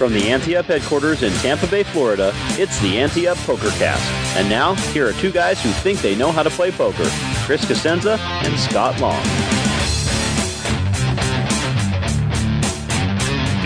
From the Ante Up headquarters in Tampa Bay, Florida, it's the Ante Up PokerCast. And now, here are two guys who think they know how to play poker Chris Cosenza and Scott Long.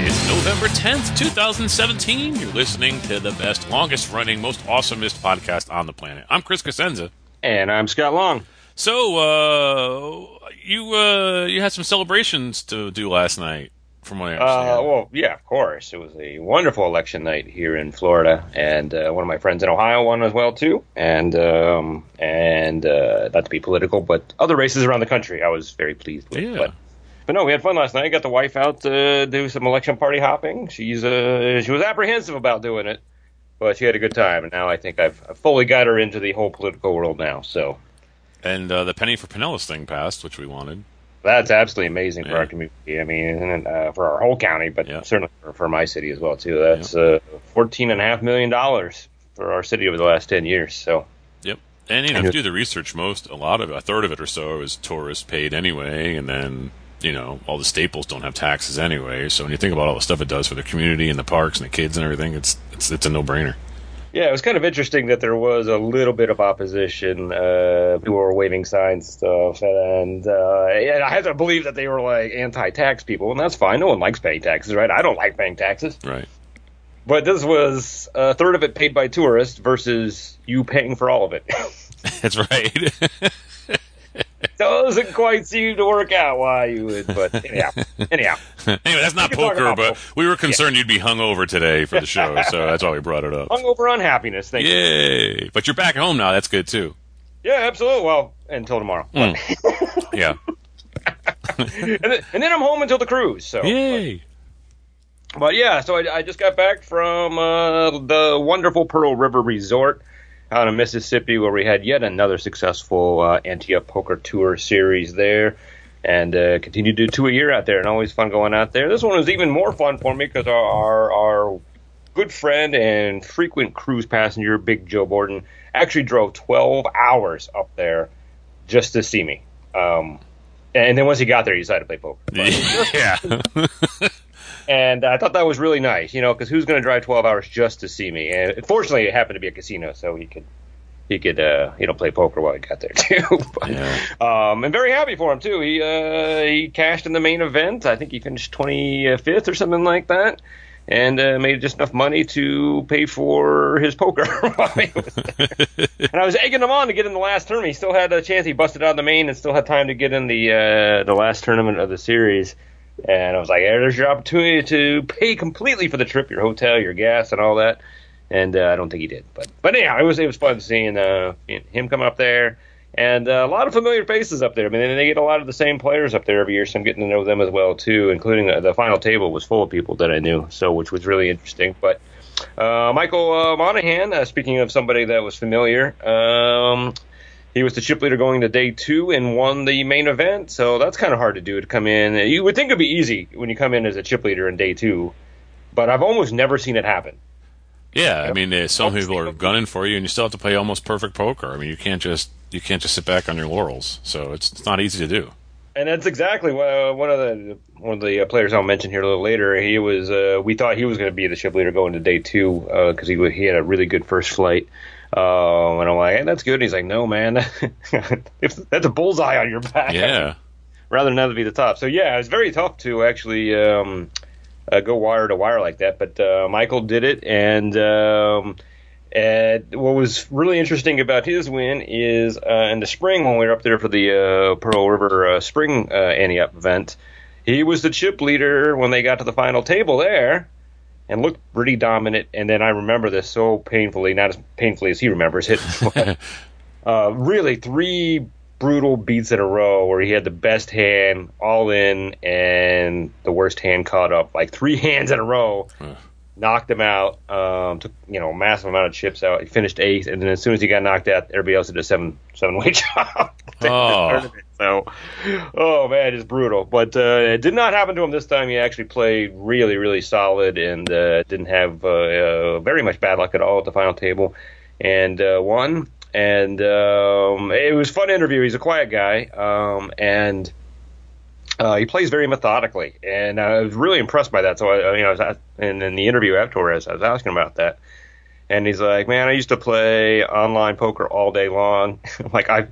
It's November 10th, 2017. You're listening to the best, longest running, most awesomest podcast on the planet. I'm Chris Cosenza. And I'm Scott Long. So, uh, you, uh, you had some celebrations to do last night, from what I understand. Uh, well, yeah, of course. It was a wonderful election night here in Florida, and uh, one of my friends in Ohio won as well too. And um, and uh, not to be political, but other races around the country, I was very pleased with. Yeah. But, but no, we had fun last night. Got the wife out to do some election party hopping. She's uh, she was apprehensive about doing it, but she had a good time. And now I think I've, I've fully got her into the whole political world now. So and uh, the penny for Pinellas thing passed, which we wanted. That's absolutely amazing for Yeah. our community. I mean, and, uh, for our whole county, but Yeah. certainly for, for my city as well too. That's uh, fourteen and a half million dollars for our city over the last ten years. So Yep. And you know, if you do the research, most a lot of a third of it or so is tourist paid anyway, and then you know all the staples don't have taxes anyway. So when you think about all the stuff it does for the community and the parks and the kids and everything, it's it's it's a no brainer. Yeah, it was kind of interesting that there was a little bit of opposition. Uh, people were waving signs and stuff, and uh, and I had to believe that they were like anti-tax people, and that's fine. No one likes paying taxes, right? I don't like paying taxes. Right. But this was a third of it paid by tourists versus you paying for all of it. That's right. doesn't quite seem to work out why you would, but anyhow, anyhow. anyway, that's not We can talk poker, but we were concerned you'd be hungover today for the show, so that's why we brought it up. Hungover unhappiness, thank you. Yay! But you're back home now. That's good too. Yeah, absolutely. Well, until tomorrow, Yeah. and, then, and then I'm home until the cruise. So, Yay! but yeah, so I, I just got back from uh, the wonderful Pearl River Resort out in Mississippi, where we had yet another successful uh, Ante Up Poker Tour series there. And uh, continue to do two a year out there, and always fun going out there. This one was even more fun for me because our, our our good friend and frequent cruise passenger, Big Joe Borden, actually drove 12 hours up there just to see me. Um, and then once he got there, he decided to play poker. yeah. And I thought that was really nice, you know, because who's going to drive 12 hours just to see me? And fortunately, it happened to be a casino, so he could he could uh, you know play poker while he got there too. But, Yeah. um, and very happy for him too. He uh, he cashed in the main event. I think he finished 25th or something like that. And uh, made just enough money to pay for his poker while he was. And I was egging him on to get in the last tournament. He still had a chance. He busted out of the main and still had time to get in the uh, the last tournament of the series. And I was like, hey, "There's your opportunity to pay completely for the trip, your hotel, your gas, and all that." And uh, I don't think he did, but but anyhow, it was it was fun seeing uh, him come up there, and uh, a lot of familiar faces up there. I mean, they get a lot of the same players up there every year, so I'm getting to know them as well too. Including the, the final table was full of people that I knew, so which was really interesting. But uh, Michael uh, Monahan, uh, speaking of somebody that was familiar, um, he was the chip leader going to day two and won the main event. So that's kind of hard to do to come in. You would think it'd be easy when you come in as a chip leader in day two, but I've almost never seen it happen. Yeah, I mean, uh, some people are gunning for you, and you still have to play almost perfect poker. I mean, you can't just you can't just sit back on your laurels. So it's it's not easy to do. And that's exactly what uh, one of the one of the uh, players I'll mention here a little later. He was uh, we thought he was going to be the chip leader going to day two because he he had a really good first flight. Uh, and I'm like, hey, that's good. And he's like, no, man, if that's a bullseye on your back. Yeah, rather than that to be the top. So yeah, it's very tough to actually um, uh, go wire to wire like that. But uh, Michael did it, and um, and what was really interesting about his win is uh, in the spring when we were up there for the uh, Pearl River uh, Spring uh, Ante Up event, he was the chip leader when they got to the final table there. And looked pretty dominant. And then I remember this so painfully, not as painfully as he remembers it. but, uh, really three brutal beats in a row where he had the best hand all in and the worst hand caught up, like three hands in a row. Knocked him out. Um, took you know a massive amount of chips out. He finished eighth, and then as soon as he got knocked out, everybody else did a seven seven way job. Oh. So, oh man, it's brutal. But uh, it did not happen to him this time. He actually played really, really solid and uh, didn't have uh, uh, very much bad luck at all at the final table, and uh, won. And um, it was fun interview. He's a quiet guy, um, and uh, he plays very methodically, and I was really impressed by that. So I, you know, I was, and in the interview afterwards, I was asking about that, and he's like, "Man, I used to play online poker all day long. like I,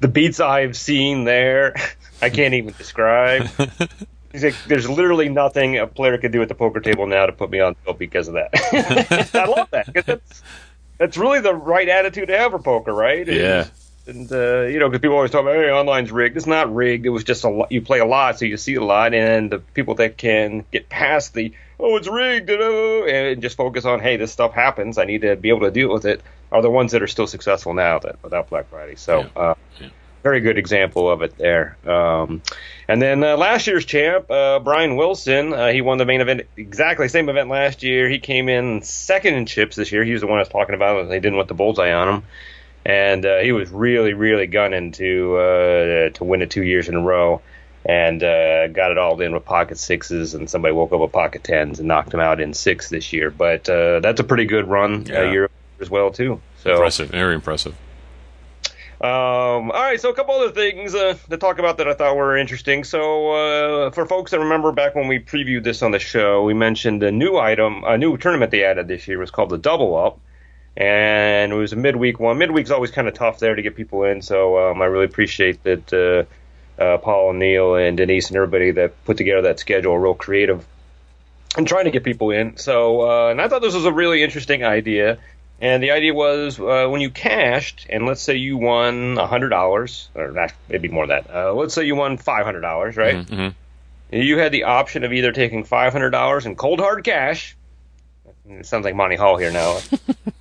the beats I've seen there, I can't even describe." He's like, "There's literally nothing a player could do at the poker table now to put me on tilt because of that." I love that 'cause that's that's really the right attitude to have for poker, right? And- Yeah. and uh, you know, because people always talk about, hey, online's rigged. It's not rigged. It was just a lot. You play a lot, so you see a lot, and the people that can get past the oh, it's rigged, and just focus on, hey, this stuff happens. I need to be able to deal with it. Are the ones that are still successful now that without Black Friday. So, Yeah. uh, Yeah. very good example of it there. Um, and then uh, last year's champ, uh, Brian Wilson, uh, he won the main event, exactly same event last year. He came in second in chips this year. He was the one I was talking about. They didn't want the bullseye on him and uh, he was really, really gunning to uh, to win it two years in a row, and uh, got it all in with pocket sixes, and somebody woke up with pocket tens and knocked him out in six this year. But uh, that's a pretty good run Yeah. As well too. So Impressive. Very impressive. um, all right, so a couple other things uh, to talk about that I thought were interesting. So, uh, for folks that remember back when we previewed this on the show, we mentioned a new item, a new tournament they added this year was called the Double Up, and it was a midweek one. Midweek's always kind of tough there to get people in, so um, I really appreciate that uh, uh, Paul and Neil and Denise and everybody that put together that schedule, are real creative and trying to get people in. So, uh, and I thought this was a really interesting idea. And the idea was uh, when you cashed, and let's say you won hundred dollars, or not, maybe more than that. Uh, let's say you won five hundred dollars, right? hmm You had the option of either taking five hundred dollars in cold hard cash. It sounds like Monty Hall here now.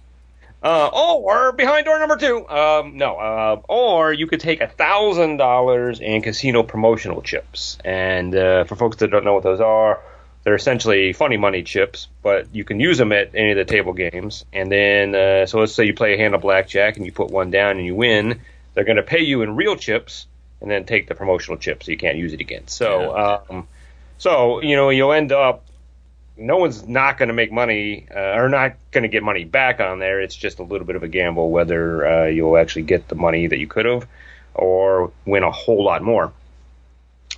uh, or behind door number two, um, no, uh, or you could take a thousand dollars in casino promotional chips. And uh, for folks that don't know what those are, they're essentially funny money chips, but you can use them at any of the table games. And then, uh, so let's say you play a hand of blackjack and you put one down and you win. They're going to pay you in real chips and then take the promotional chip so you can't use it again. So, um, so you know, you'll end up. No one's not going to make money uh, or not going to get money back on there. It's just a little bit of a gamble whether uh, you'll actually get the money that you could have or win a whole lot more.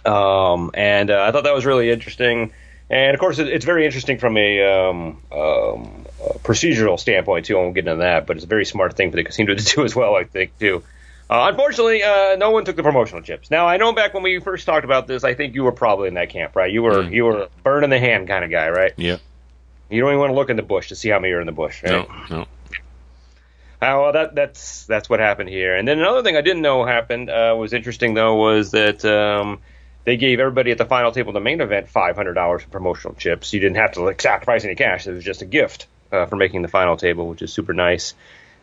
Um, and uh, I thought that was really interesting. And of course, it's very interesting from a, um, um, procedural standpoint too. I won't get into that, but it's a very smart thing for the casino to do as well. I think too. Uh, unfortunately, uh, no one took the promotional chips. Now I know back when we first talked about this, I think you were probably in that camp, right? You were Mm. you were a bird in the hand kind of guy, right? Yeah. You don't even want to look in the bush to see how many are in the bush, right? No, no. Uh, well, that that's that's what happened here. And then another thing I didn't know happened uh, was interesting though was that um, they gave everybody at the final table, the main event, five hundred dollars in promotional chips. You didn't have to like sacrifice any cash. It was just a gift uh, for making the final table, which is super nice.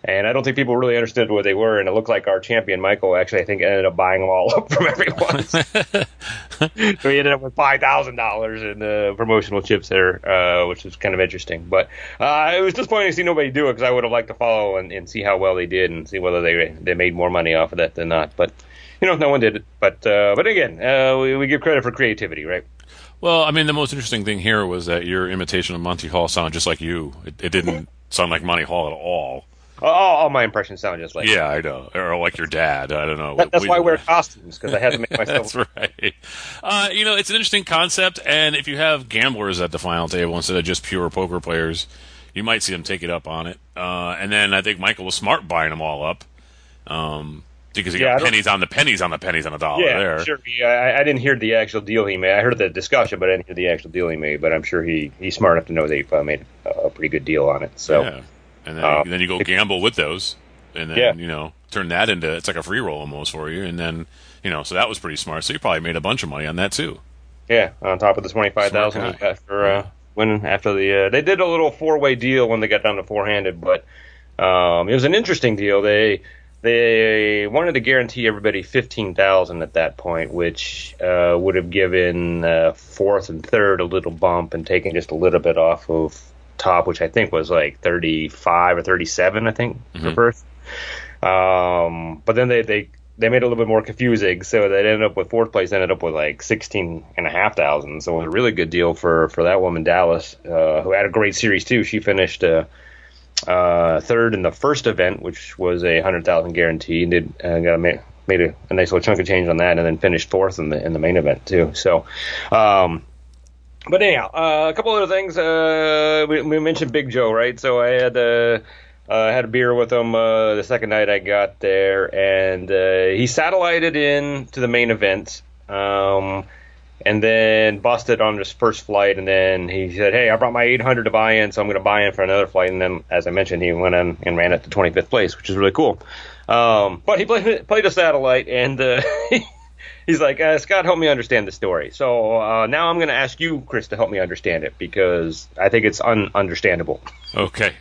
And I don't think people really understood what they were. And it looked like our champion Michael actually, I think, ended up buying them all up from everyone. so he ended up with five thousand dollars in uh, promotional chips there, uh, which was kind of interesting. But uh, it was disappointing to see nobody do it because I would have liked to follow and, and see how well they did and see whether they they made more money off of that than not. But you know, no one did it. But uh, but again, uh, we, we give credit for creativity, right? Well, I mean, the most interesting thing here was that your imitation of Monty Hall sounded just like you. It, it didn't sound like Monty Hall at all. All, all my impressions sound just like Yeah, I know. Or like your dad. I don't know. That, that's We- why I wear costumes because I had to make myself. That's right. Uh, you know, it's an interesting concept, and if you have gamblers at the final table instead of just pure poker players, you might see them take it up on it. Uh, and then I think Michael was smart buying them all up, um, because he Yeah, got pennies on the pennies on the pennies on the dollar Yeah, there. sure. He, I, I didn't hear the actual deal he made. I heard the discussion, but I didn't hear the actual deal he made. But I'm sure he he's smart enough to know that he uh, made a, a pretty good deal on it. So Yeah. And then, Uh, then you go gamble with those, and then Yeah. you know turn that into it's like a free roll almost for you, and then you know so that was pretty smart. So you probably made a bunch of money on that too. yeah, on top of the twenty five thousand Smart he guy. got for uh, winning after the uh, they did a little four way deal when they got down to four handed, but um, it was an interesting deal. They they wanted to guarantee everybody fifteen thousand at that point, which uh, would have given uh, fourth and third a little bump and taken just a little bit off of top, which I think was like thirty five or thirty seven, I think for Mhm. first. Um, but then they they they made it a little bit more confusing, so they ended up with fourth place ended up with like sixteen and a half thousand. So it was a really good deal for for that woman Dallas, uh, who had a great series too. She finished. Uh, uh, third in the first event, which was a hundred thousand guarantee, and did uh, got a, ma- made a, a nice little chunk of change on that, and then finished fourth in the in the main event too. So, um, but anyhow, uh, a couple other things. Uh, we, we mentioned Big Joe, right? So I had uh, uh, had a beer with him uh, the second night I got there, and uh, he satellited in to the main event. Um, and then busted on his first flight. And then he said, "Hey, I brought my 800 to buy in, so I'm going to buy in for another flight." And then, as I mentioned, he went in and ran it to 25th place, which is really cool. Um, but he played played a satellite, and uh, he's like, uh, "Scott, help me understand the story." So uh, now I'm going to ask you, Chris, to help me understand it because I think it's un-understandable. Okay.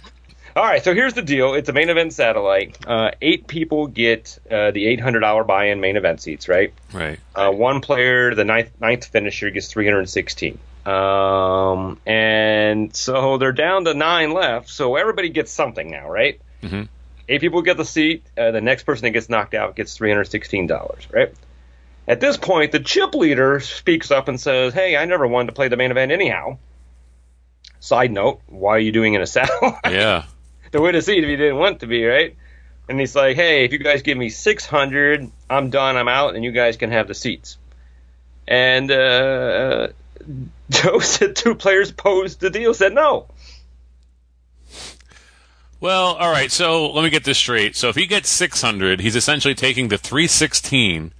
All right, so here's the deal. It's a main event satellite. Uh, eight people get uh, the $800 buy-in main event seats, right? Right. Uh, one player, the ninth, ninth finisher, gets 316. Um, and so they're down to nine left. So everybody gets something now, right? Mhm. Eight people get the seat. Uh, the next person that gets knocked out gets $316, right? At this point, the chip leader speaks up and says, "Hey, I never wanted to play the main event anyhow." Side note: Why are you doing it in a satellite? Yeah. to win a seat if you didn't want to be, right? And he's like, hey, if you guys give me 600, I'm done, I'm out, and you guys can have the seats. And uh, Joe said two players posed the deal, said no. Well, all right. So let me get this straight. So if he gets 600, he's essentially taking the 316,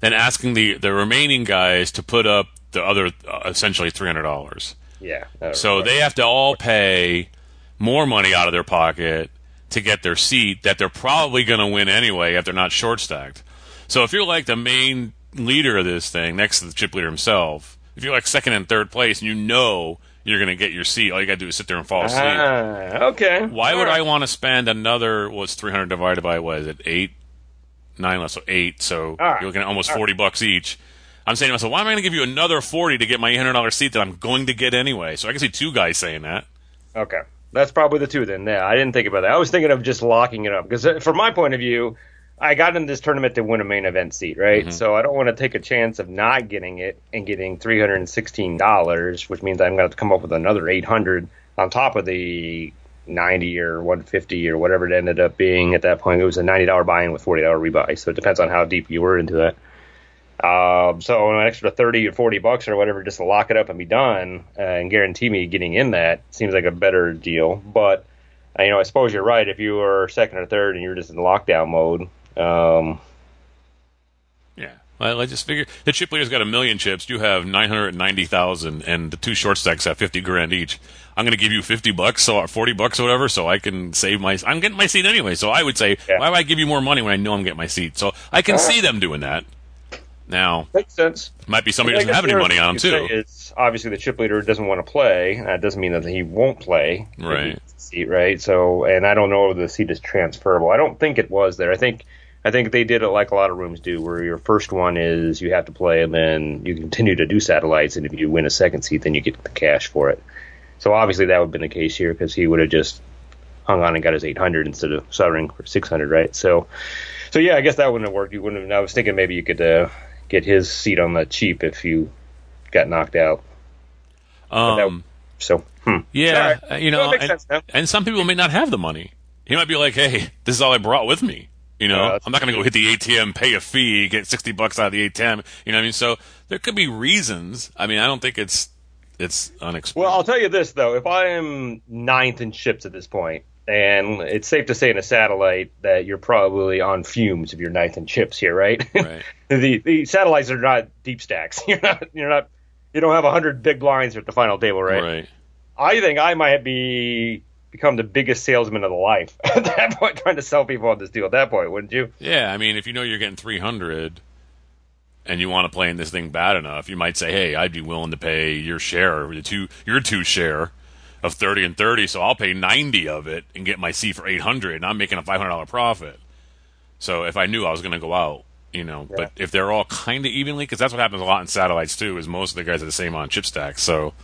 then asking the the remaining guys to put up the other uh, essentially $300. Yeah. So they have to all pay more money out of their pocket to get their seat that they're probably going to win anyway if they're not short stacked. So if you're like the main leader of this thing next to the chip leader himself, if you're like second and third place and you know you're going to get your seat, all you got to do is sit there and fall asleep. Ah, okay. Why would I want to spend another? What's three hundred divided by what is it? Eight, nine less, so eight. So All right. you're looking at almost forty bucks each. I'm saying to myself, why am I going to give you another forty to get my eight hundred dollar seat that I'm going to get anyway? So I can see two guys saying that. Okay. That's probably the two then. Yeah, I didn't think about that. I was thinking of just locking it up because, uh, from my point of view, I got in this tournament to win a main event seat, right? Mm-hmm. So I don't want to take a chance of not getting it and getting three hundred and sixteen dollars, which means I'm going to have to come up with another eight hundred on top of the ninety or one fifty or whatever it ended up being at that point. It was a ninety dollar buy-in with forty dollar rebuy, so it depends on how deep you were into that. Um, so an extra thirty or forty bucks or whatever just to lock it up and be done uh, and guarantee me getting in that seems like a better deal. But uh, you know, I suppose you're right. If you were second or third and you're just in lockdown mode, um, Yeah. Well, I just figure the chip leader's got a million chips. You have nine hundred ninety thousand, and the two short stacks have fifty grand each. I'm going to give you fifty bucks, so forty bucks or whatever, so I can save my. I'm getting my seat anyway, so I would say, Yeah. why would I give you more money when I know I'm getting my seat? So I can see them doing that. Now, makes sense. might be somebody who doesn't have any money on him too. It's obviously the chip leader doesn't want to play. That doesn't mean that he won't play. Right. Seat right. So, and I don't know if the seat is transferable. I don't think it was there. I think. I think they did it like a lot of rooms do, where your first one is you have to play, and then you continue to do satellites, and if you win a second seat, then you get the cash for it. So obviously that would have been the case here because he would have just hung on and got his 800 instead of settling for 600, right? So, so yeah, I guess that wouldn't have worked. You wouldn't. Have, I was thinking maybe you could uh, get his seat on the cheap if you got knocked out. Um, So, hmm. yeah, right. uh, you know, and, sense and some people may not have the money. He might be like, "Hey, this is all I brought with me." You know, Yeah, I'm not going to go hit the ATM, pay a fee, get 60 bucks out of the ATM. You know what I mean? So there could be reasons. I mean, I don't think it's it's unexplained. Well, I'll tell you this though: if I am ninth in chips at this point, and it's safe to say in a satellite that you're probably on fumes if you're ninth in chips here, right? Right. the the satellites are not deep stacks. You're not. You're not. You don't have a hundred big blinds at the final table, right? right. I think I might be become the biggest salesman of the life at that point, trying to sell people on this deal. At that point, wouldn't you? Yeah, I mean, if you know you're getting 300 and you want to play in this thing bad enough, you might say, "Hey, I'd be willing to pay your share, the two your two share of 30 and 30, so I'll pay 90 of it and get my C for 800 and I'm making a $500 profit." So if I knew I was going to go out, you know, but if they're all kind of evenly, because that's what happens a lot in satellites too, is most of the guys are the same on chip stacks. So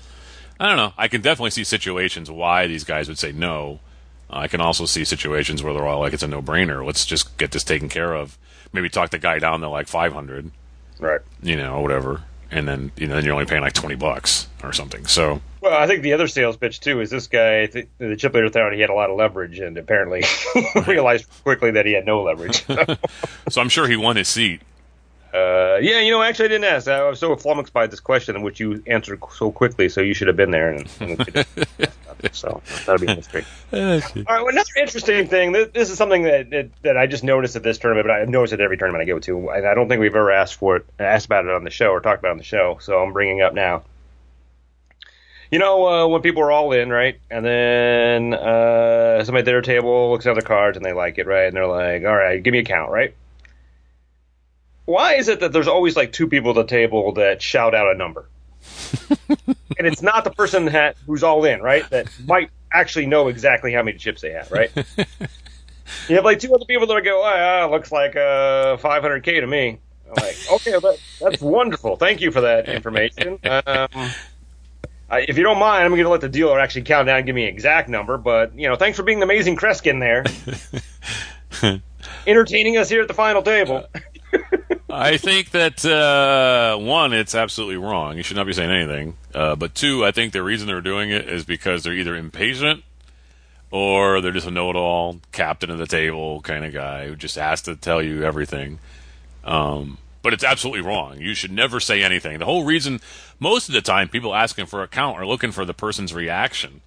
I don't know. I can definitely see situations why these guys would say no. I can also see situations where they're all like, it's a no brainer. Let's just get this taken care of. Maybe talk the guy down to like 500, Right. you know, or whatever. And then, you know, then you're only paying like 20 bucks or something. So, Well, I think the other sales pitch too is this guy, th- the chip leader thought he had a lot of leverage, and apparently realized quickly that he had no leverage. so I'm sure he won his seat. Uh, yeah, you know, actually, I didn't ask. I was so flummoxed by this question, which you answered so quickly, so you should have been there. And, and so that'll be interesting. All right, well, another interesting thing. This, this is something that, that that I just noticed at this tournament, but I've noticed at every tournament I go to. And I don't think we've ever asked for it, asked about it on the show or talked about it on the show. So I'm bringing it up now. You know, uh, when people are all in, right, and then uh, somebody at their table looks at their cards and they like it, right, and they're like, "All right, give me a count," right? Why is it that there's always like two people at the table that shout out a number? and it's not the person that who's all in, right? That might actually know exactly how many chips they have, right? you have like two other people that go, oh, yeah, looks like uh, 500k to me. I'm like, okay, that, that's wonderful. Thank you for that information. Um, I, if you don't mind, I'm going to let the dealer actually count down and give me an exact number. But you know, thanks for being the amazing Kreskin there, entertaining us here at the final table. I think that uh, one, it's absolutely wrong. You should not be saying anything. Uh, but two, I think the reason they're doing it is because they're either impatient or they're just a know-it-all, captain of the table kind of guy who just has to tell you everything. Um, but it's absolutely wrong. You should never say anything. The whole reason, most of the time, people asking for a count are looking for the person's reaction.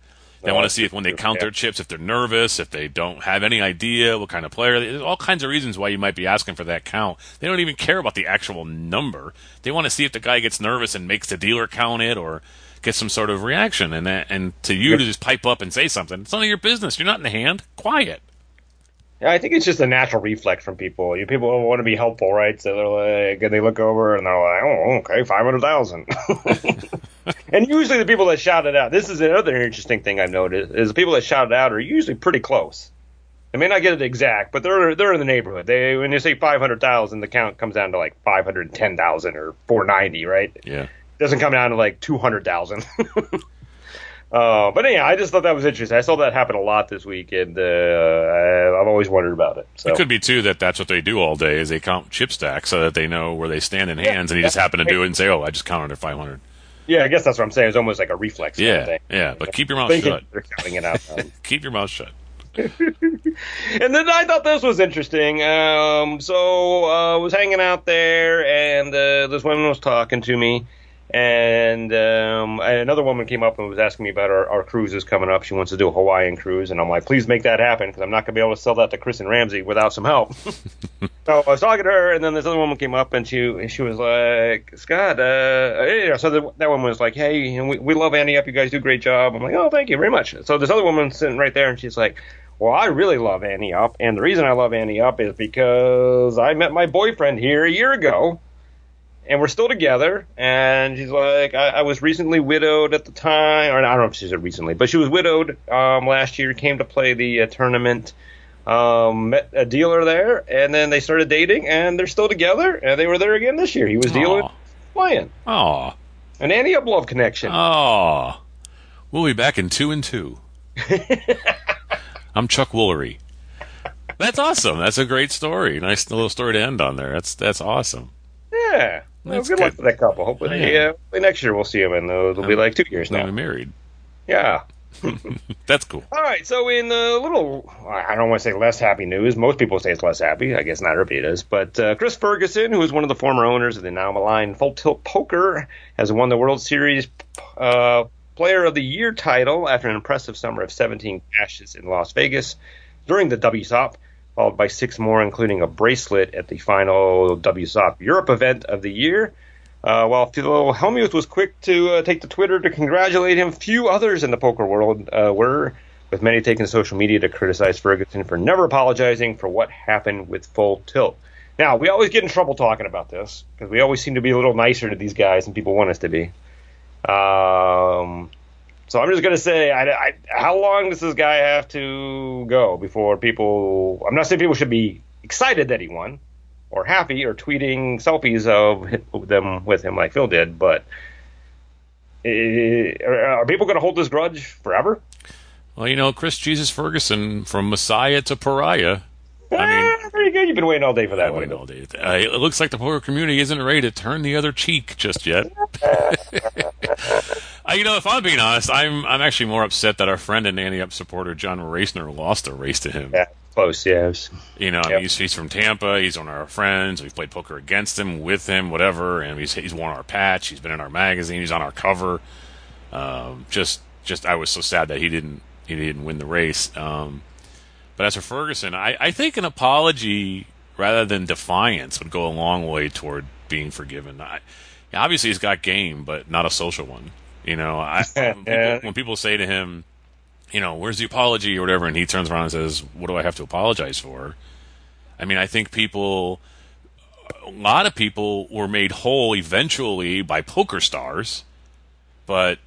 They want to see if when they count yeah. their chips, if they're nervous, if they don't have any idea what kind of player. There's all kinds of reasons why you might be asking for that count. They don't even care about the actual number. They want to see if the guy gets nervous and makes the dealer count it or gets some sort of reaction. And that, and to you to just pipe up and say something, it's none of your business. You're not in the hand. Quiet. Yeah, I think it's just a natural reflex from people. You people want to be helpful, right? So they're like, and they look over and they're like, "Oh, okay, five hundred thousand. and usually the people that shout it out. This is another interesting thing I've noticed is the people that shout it out are usually pretty close. They may not get it exact, but they're they're in the neighborhood. They when you say five hundred thousand, the count comes down to like five hundred ten thousand or four ninety, right? Yeah. It doesn't come down to like two hundred thousand. Uh, but yeah, I just thought that was interesting. I saw that happen a lot this week, and uh, I, I've always wondered about it. So It could be too that that's what they do all day is they count chip stacks so that they know where they stand in hands, and you just yeah. happen to do it and say, "Oh, I just counted at 500." Yeah, I guess that's what I'm saying. It's almost like a reflex. Yeah, thing. yeah. But keep your mouth shut. they're counting it out. Um, Keep your mouth shut. and then I thought this was interesting. Um, so uh, I was hanging out there, and uh, this woman was talking to me, and and another woman came up and was asking me about our, our cruises coming up. She wants to do a Hawaiian cruise, and I'm like, please make that happen because I'm not going to be able to sell that to Chris and Ramsey without some help. so I was talking to her, and then this other woman came up, and she and she was like, Scott, uh, you know, so the, that woman was like, hey, you know, we, we love Ante Up, you guys do a great job. I'm like, oh, thank you very much. So this other woman sitting right there, and she's like. Well, I really love Ante Up, and the reason I love Ante Up is because I met my boyfriend here a year ago, and we're still together. And she's like, I, I was recently widowed at the time, or I don't know if she said recently, but she was widowed um, last year. Came to play the uh, tournament, um, met a dealer there, and then they started dating, and they're still together. And they were there again this year. He was dealing, playing, Aw. an Ante Up love connection. Aw. We'll be back in two and two. I'm Chuck Woolery. That's awesome. That's a great story. Nice little story to end on there. That's that's awesome. yeah. Well, That's good, luck good. to that couple. Hopefully, Yeah. uh, hopefully next year we'll see them, and uh, it'll be like two years Now we're married. Yeah. That's cool. All right, so in a little, I don't want to say less happy news. Most people say it's less happy. I guess not everybody does. But uh, Chris Ferguson, who is one of the former owners of the now maligned Full Tilt Poker, has won the World Series uh, Player of the Year title after an impressive summer of 17 cashes in Las Vegas during the WSOP, followed by six more, including a bracelet at the final WSOP Europe event of the year. Uh, while Phil Hellmuth was quick to uh, take to Twitter to congratulate him, few others in the poker world uh, were, with many taking to social media to criticize Ferguson for never apologizing for what happened with Full Tilt. Now, we always get in trouble talking about this because we always seem to be a little nicer to these guys than people want us to be. Um, so I'm just going to say, I, I, how long does this guy have to go before people? I'm not saying people should be excited that he won, or happy, or tweeting selfies of them with him like Phil did. But uh, are people going to hold this grudge forever? Well, you know, Chris Jesus Ferguson from Messiah to Pariah. I mean, very good. You've been waiting all day for that. Waiting all day. Uh, it looks like the poker community isn't ready to turn the other cheek just yet. uh, you know, if I'm being honest, I'm I'm actually more upset that our friend and Ante Up supporter John Racener lost a race to him. Yeah, close. Yes. You know, yep. I mean, he's, he's from Tampa. He's one of our friends. We've played poker against him, with him, whatever. And he's he's worn our patch. He's been in our magazine. He's on our cover. Um, just just I was so sad that he didn't he didn't win the race. Um, but as for Ferguson, I, I think an apology rather than defiance would go a long way toward being forgiven. I, obviously, he's got game, but not a social one. You know, I, when, people, when people say to him, you know, where's the apology or whatever, and he turns around and says, what do I have to apologize for? I mean, I think people, a lot of people were made whole eventually by PokerStars, but,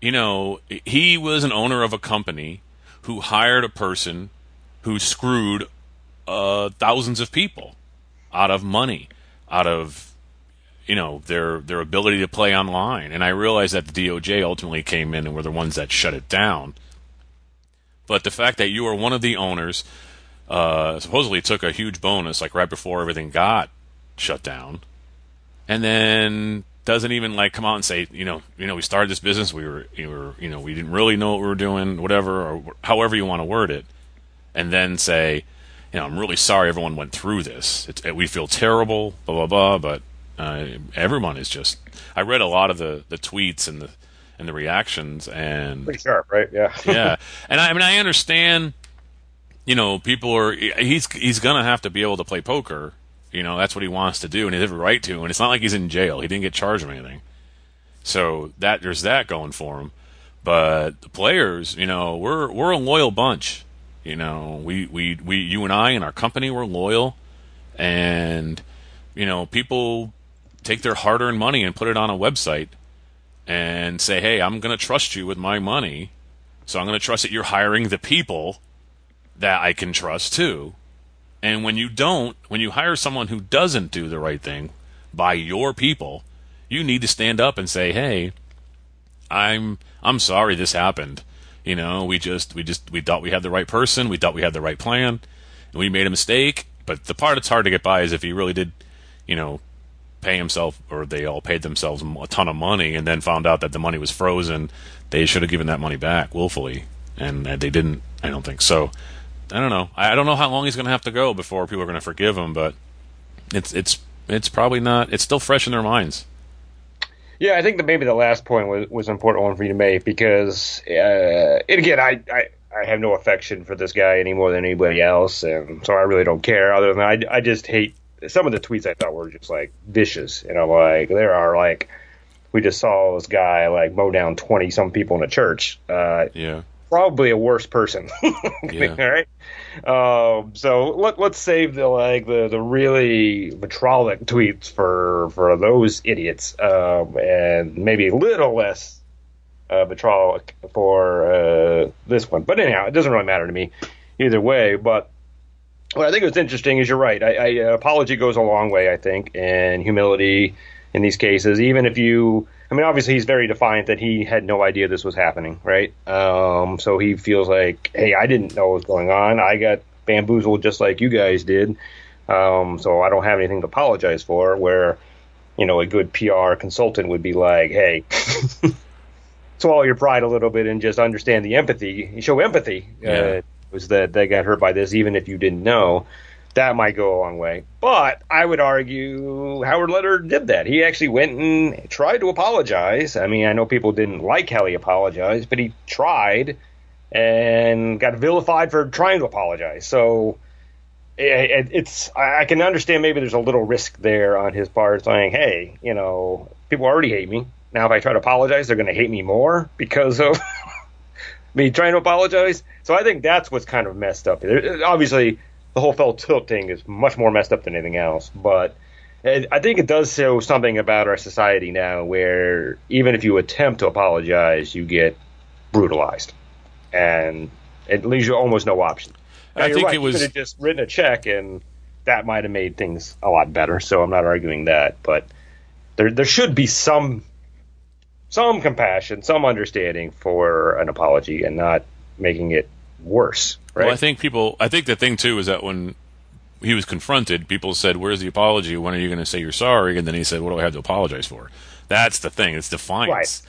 you know, he was an owner of a company who hired a person who screwed uh, thousands of people out of money, out of you know their their ability to play online. And I realize that the DOJ ultimately came in and were the ones that shut it down. But the fact that you are one of the owners, uh, supposedly took a huge bonus like right before everything got shut down, and then doesn't even like come out and say, you know, you know, we started this business, we were, we were, you know, we didn't really know what we were doing, whatever, or however you want to word it and then say, you know, I'm really sorry everyone went through this. It's, we feel terrible, blah blah blah. But uh, everyone is just. I read a lot of the, the tweets and the and the reactions and pretty sharp, right? Yeah, yeah. And I, I mean, I understand. You know, people are. He's he's gonna have to be able to play poker. You know, that's what he wants to do, and he has every right to. And it's not like he's in jail. He didn't get charged with anything. So that there's that going for him. But the players, you know, we're we're a loyal bunch. You know, we, we, we, you and I and our company were loyal, and you know, people take their hard-earned money and put it on a website and say, "Hey, I'm going to trust you with my money, so I'm going to trust that you're hiring the people that I can trust too." And when you don't, when you hire someone who doesn't do the right thing by your people, you need to stand up and say, "Hey, I'm I'm sorry this happened. You know, we just we just we thought we had the right person, we thought we had the right plan, and we made a mistake. But the part that's hard to get by is if he really did, you know, pay himself or they all paid themselves a ton of money and then found out that the money was frozen, they should have given that money back willfully, and they didn't. I don't think so. I don't know. I don't know how long he's going to have to go before people are going to forgive him, but it's it's it's probably not. It's still fresh in their minds. Yeah, I think that maybe the last point was was an important one for you to make because, uh, and again, I, I I have no affection for this guy any more than anybody else, and so I really don't care. Other than I, I just hate some of the tweets I thought were just like vicious. You know, like there are like we just saw this guy like mow down twenty some people in a church. Uh, yeah, probably a worse person. yeah. All right. Um, so let, let's save the like the, the really vitriolic tweets for for those idiots, um, and maybe a little less uh, vitriolic for uh, this one. But anyhow, it doesn't really matter to me either way. But what I think was interesting is you're right. I, I, uh, apology goes a long way, I think, and humility in these cases. Even if you I mean, obviously he's very defiant that he had no idea this was happening, right? Um, so he feels like, hey, I didn't know what was going on. I got bamboozled just like you guys did. Um, so I don't have anything to apologize for. Where, you know, a good PR consultant would be like, hey, swallow your pride a little bit and just understand the empathy. You show empathy. Yeah. Uh, was that they got hurt by this, even if you didn't know that might go a long way. But I would argue Howard Lederer did that. He actually went and tried to apologize. I mean, I know people didn't like how he apologized, but he tried and got vilified for trying to apologize. So it's I can understand maybe there's a little risk there on his part, saying, "Hey, you know, people already hate me. Now if I try to apologize, they're going to hate me more because of." Me trying to apologize. So I think that's what's kind of messed up. Obviously, the whole Full Tilt thing is much more messed up than anything else. But I think it does show something about our society now where even if you attempt to apologize, you get brutalized. And it leaves you almost no option. Now, I think right. it was. You could have just written a check and that might have made things a lot better. So I'm not arguing that, but there there should be some some compassion, some understanding for an apology, and not making it worse. Right? Well, I think people. I think the thing too is that when he was confronted, people said, "Where's the apology? When are you going to say you're sorry?" And then he said, "What do I have to apologize for?" That's the thing. It's defiance. Right.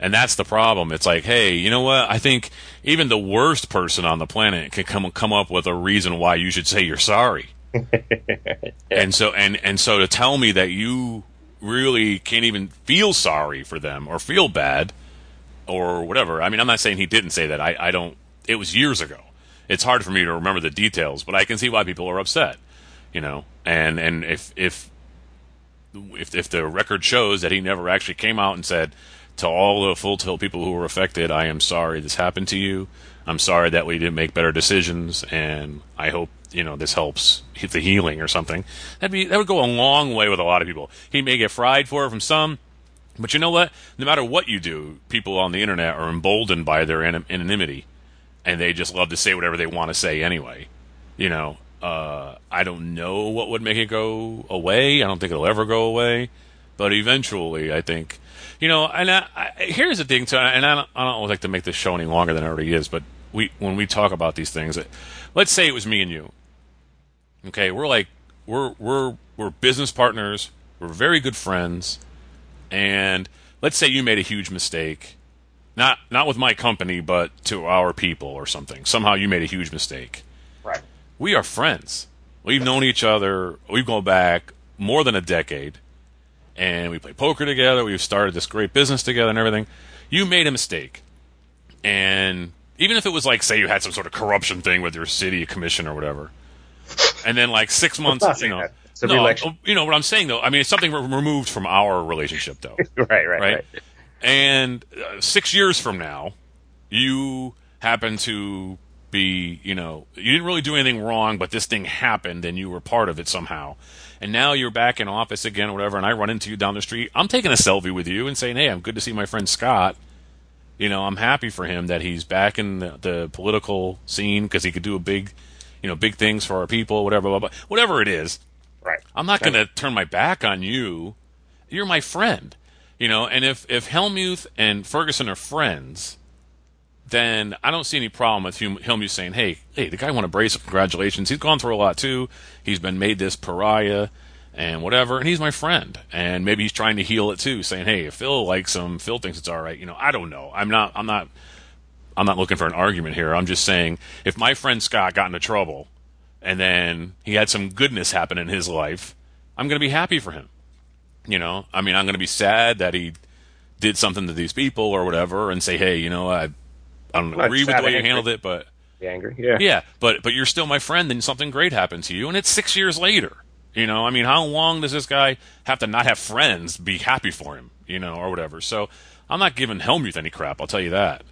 And that's the problem. It's like, hey, you know what? I think even the worst person on the planet can come come up with a reason why you should say you're sorry. And so and and so to tell me that you really can't even feel sorry for them or feel bad or whatever. I mean, I'm not saying he didn't say that. I, I don't. It was years ago. It's hard for me to remember the details, but I can see why people are upset. You know, and and if if if if the record shows that he never actually came out and said to all the full tilt people who were affected, I am sorry this happened to you. I'm sorry that we didn't make better decisions, and I hope you know this helps hit the healing or something. That'd be that would go a long way with a lot of people. He may get fried for it from some, but you know what? No matter what you do, people on the internet are emboldened by their anim- anonymity, and they just love to say whatever they want to say anyway. You know, uh, I don't know what would make it go away. I don't think it'll ever go away, but eventually, I think. You know, and I, I, here's the thing, too, and I don't, I don't like to make this show any longer than it already is, but we when we talk about these things, let's say it was me and you. Okay, we're like we're we're we're business partners. We're very good friends, and let's say you made a huge mistake, not not with my company, but to our people or something. Somehow you made a huge mistake. right. We are friends. We've known each other. We've gone back more than a decade, and we play poker together. We've started this great business together and everything. You made a mistake, and even if it was like, say, you had some sort of corruption thing with your city commission or whatever, and then like six months, you know. No, you know what I'm saying though. I mean, it's something re- removed from our relationship though right, right, right? right. And uh, six years from now, you happen to be, you know, you didn't really do anything wrong, but this thing happened and you were part of it somehow. And now you're back in office again or whatever, and I run into you down the street. I'm taking a selfie with you and saying, hey, I'm good to see my friend Scott. You know, I'm happy for him that he's back in the, the political scene because he could do a big, you know, big things for our people, whatever, blah, blah, whatever it is. Right. I'm not going to turn my back on you. You're my friend, you know. And if if Hellmuth and Ferguson are friends, then I don't see any problem with Hellmuth saying, "Hey, hey, the guy won a brace. Congratulations. He's gone through a lot too. He's been made this pariah." And whatever, and he's my friend, and maybe he's trying to heal it too, saying, "Hey, if Phil likes him, Phil thinks it's all right." You know, I don't know. I'm not. I'm not. I'm not looking for an argument here. I'm just saying, if my friend Scott got into trouble, and then he had some goodness happen in his life, I'm going to be happy for him. You know, I mean, I'm going to be sad that he did something to these people or whatever, and say, hey, you know, I I don't agree with the way you angry. handled it, but Be angry. Yeah. yeah, but but you're still my friend, and something great happened to you, and it's six years later. You know, I mean, how long does this guy have to not have friends be happy for him? You know, or whatever. So I'm not giving Hellmuth any crap. I'll tell you that.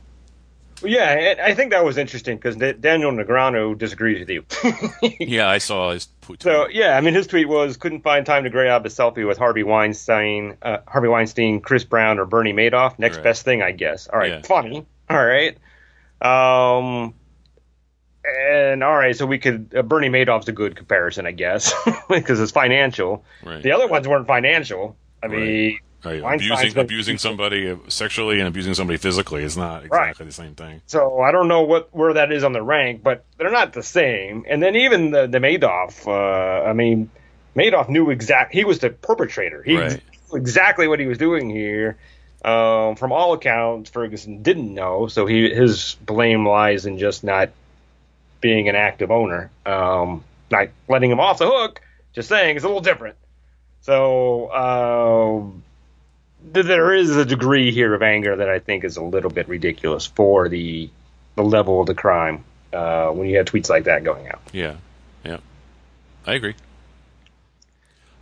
Well, yeah, I think that was interesting because Daniel Negreanu disagrees with you. Yeah, I saw his tweet. So yeah, I mean, his tweet was couldn't find time to grab a selfie with Harvey Weinstein, uh, Harvey Weinstein, Chris Brown, or Bernie Madoff. Next Right. best thing, I guess. All right, Yeah. funny. All right. Um, and all right, so we could uh, Bernie Madoff's a good comparison, I guess, because it's financial. Right. The other ones weren't financial. I mean, Right, Weinstein's abusing abusing somebody sexually and abusing somebody physically is not exactly Right. the same thing. So I don't know what where that is on the rank, but they're not the same. And then even the the Madoff, uh, I mean, Madoff knew exact. He was the perpetrator. He Right. knew exactly what he was doing here. Um, from all accounts, Ferguson didn't know, so he his blame lies in just not being an active owner, um, not letting him off the hook. Just saying, it's a little different. So um, th- there is a degree here of anger that I think is a little bit ridiculous for the the level of the crime uh, when you have tweets like that going out. Yeah, yeah, I agree.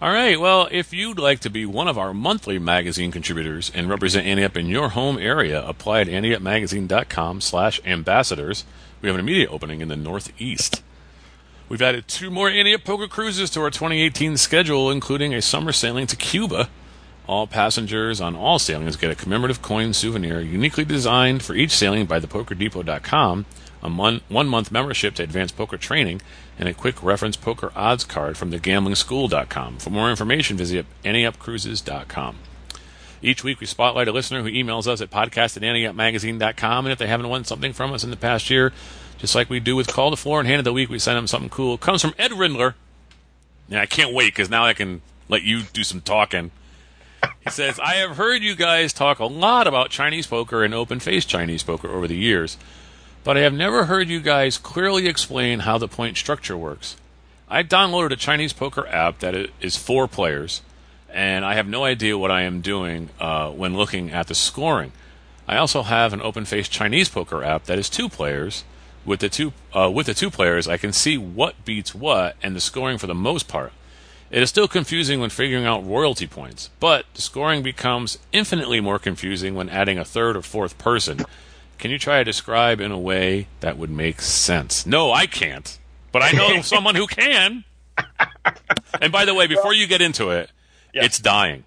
All right. Well, if you'd like to be one of our monthly magazine contributors and represent Ante Up in your home area, apply at anteupmagazine.com slash ambassadors. We have an immediate opening in the Northeast. We've added two more Ante Up poker cruises to our 2018 schedule, including a summer sailing to Cuba. All passengers on all sailings get a commemorative coin souvenir uniquely designed for each sailing by thepokerdepot.com a mon- one month membership to advanced poker training, and a quick reference poker odds card from thegamblingschool.com. For more information, visit anteupcruises.com. Each week, we spotlight a listener who emails us at podcast at anteupmagazine.com, and if they haven't won something from us in the past year, just like we do with Call to Floor and Hand of the Week, we send them something cool. It comes from Ed Rindler. And I can't wait because now I can let you do some talking. Says, I have heard you guys talk a lot about Chinese poker and open face Chinese poker over the years, but I have never heard you guys clearly explain how the point structure works. I downloaded a Chinese poker app that is four players, and I have no idea what I am doing uh, when looking at the scoring. I also have an open face Chinese poker app that is two players. With the two uh, with the two players, I can see what beats what and the scoring for the most part. It is still confusing when figuring out royalty points, but scoring becomes infinitely more confusing when adding a third or fourth person. Can you try to describe in a way that would make sense? No, I can't, but I know someone who can. And by the way, before you get into it, Yeah. it's dying.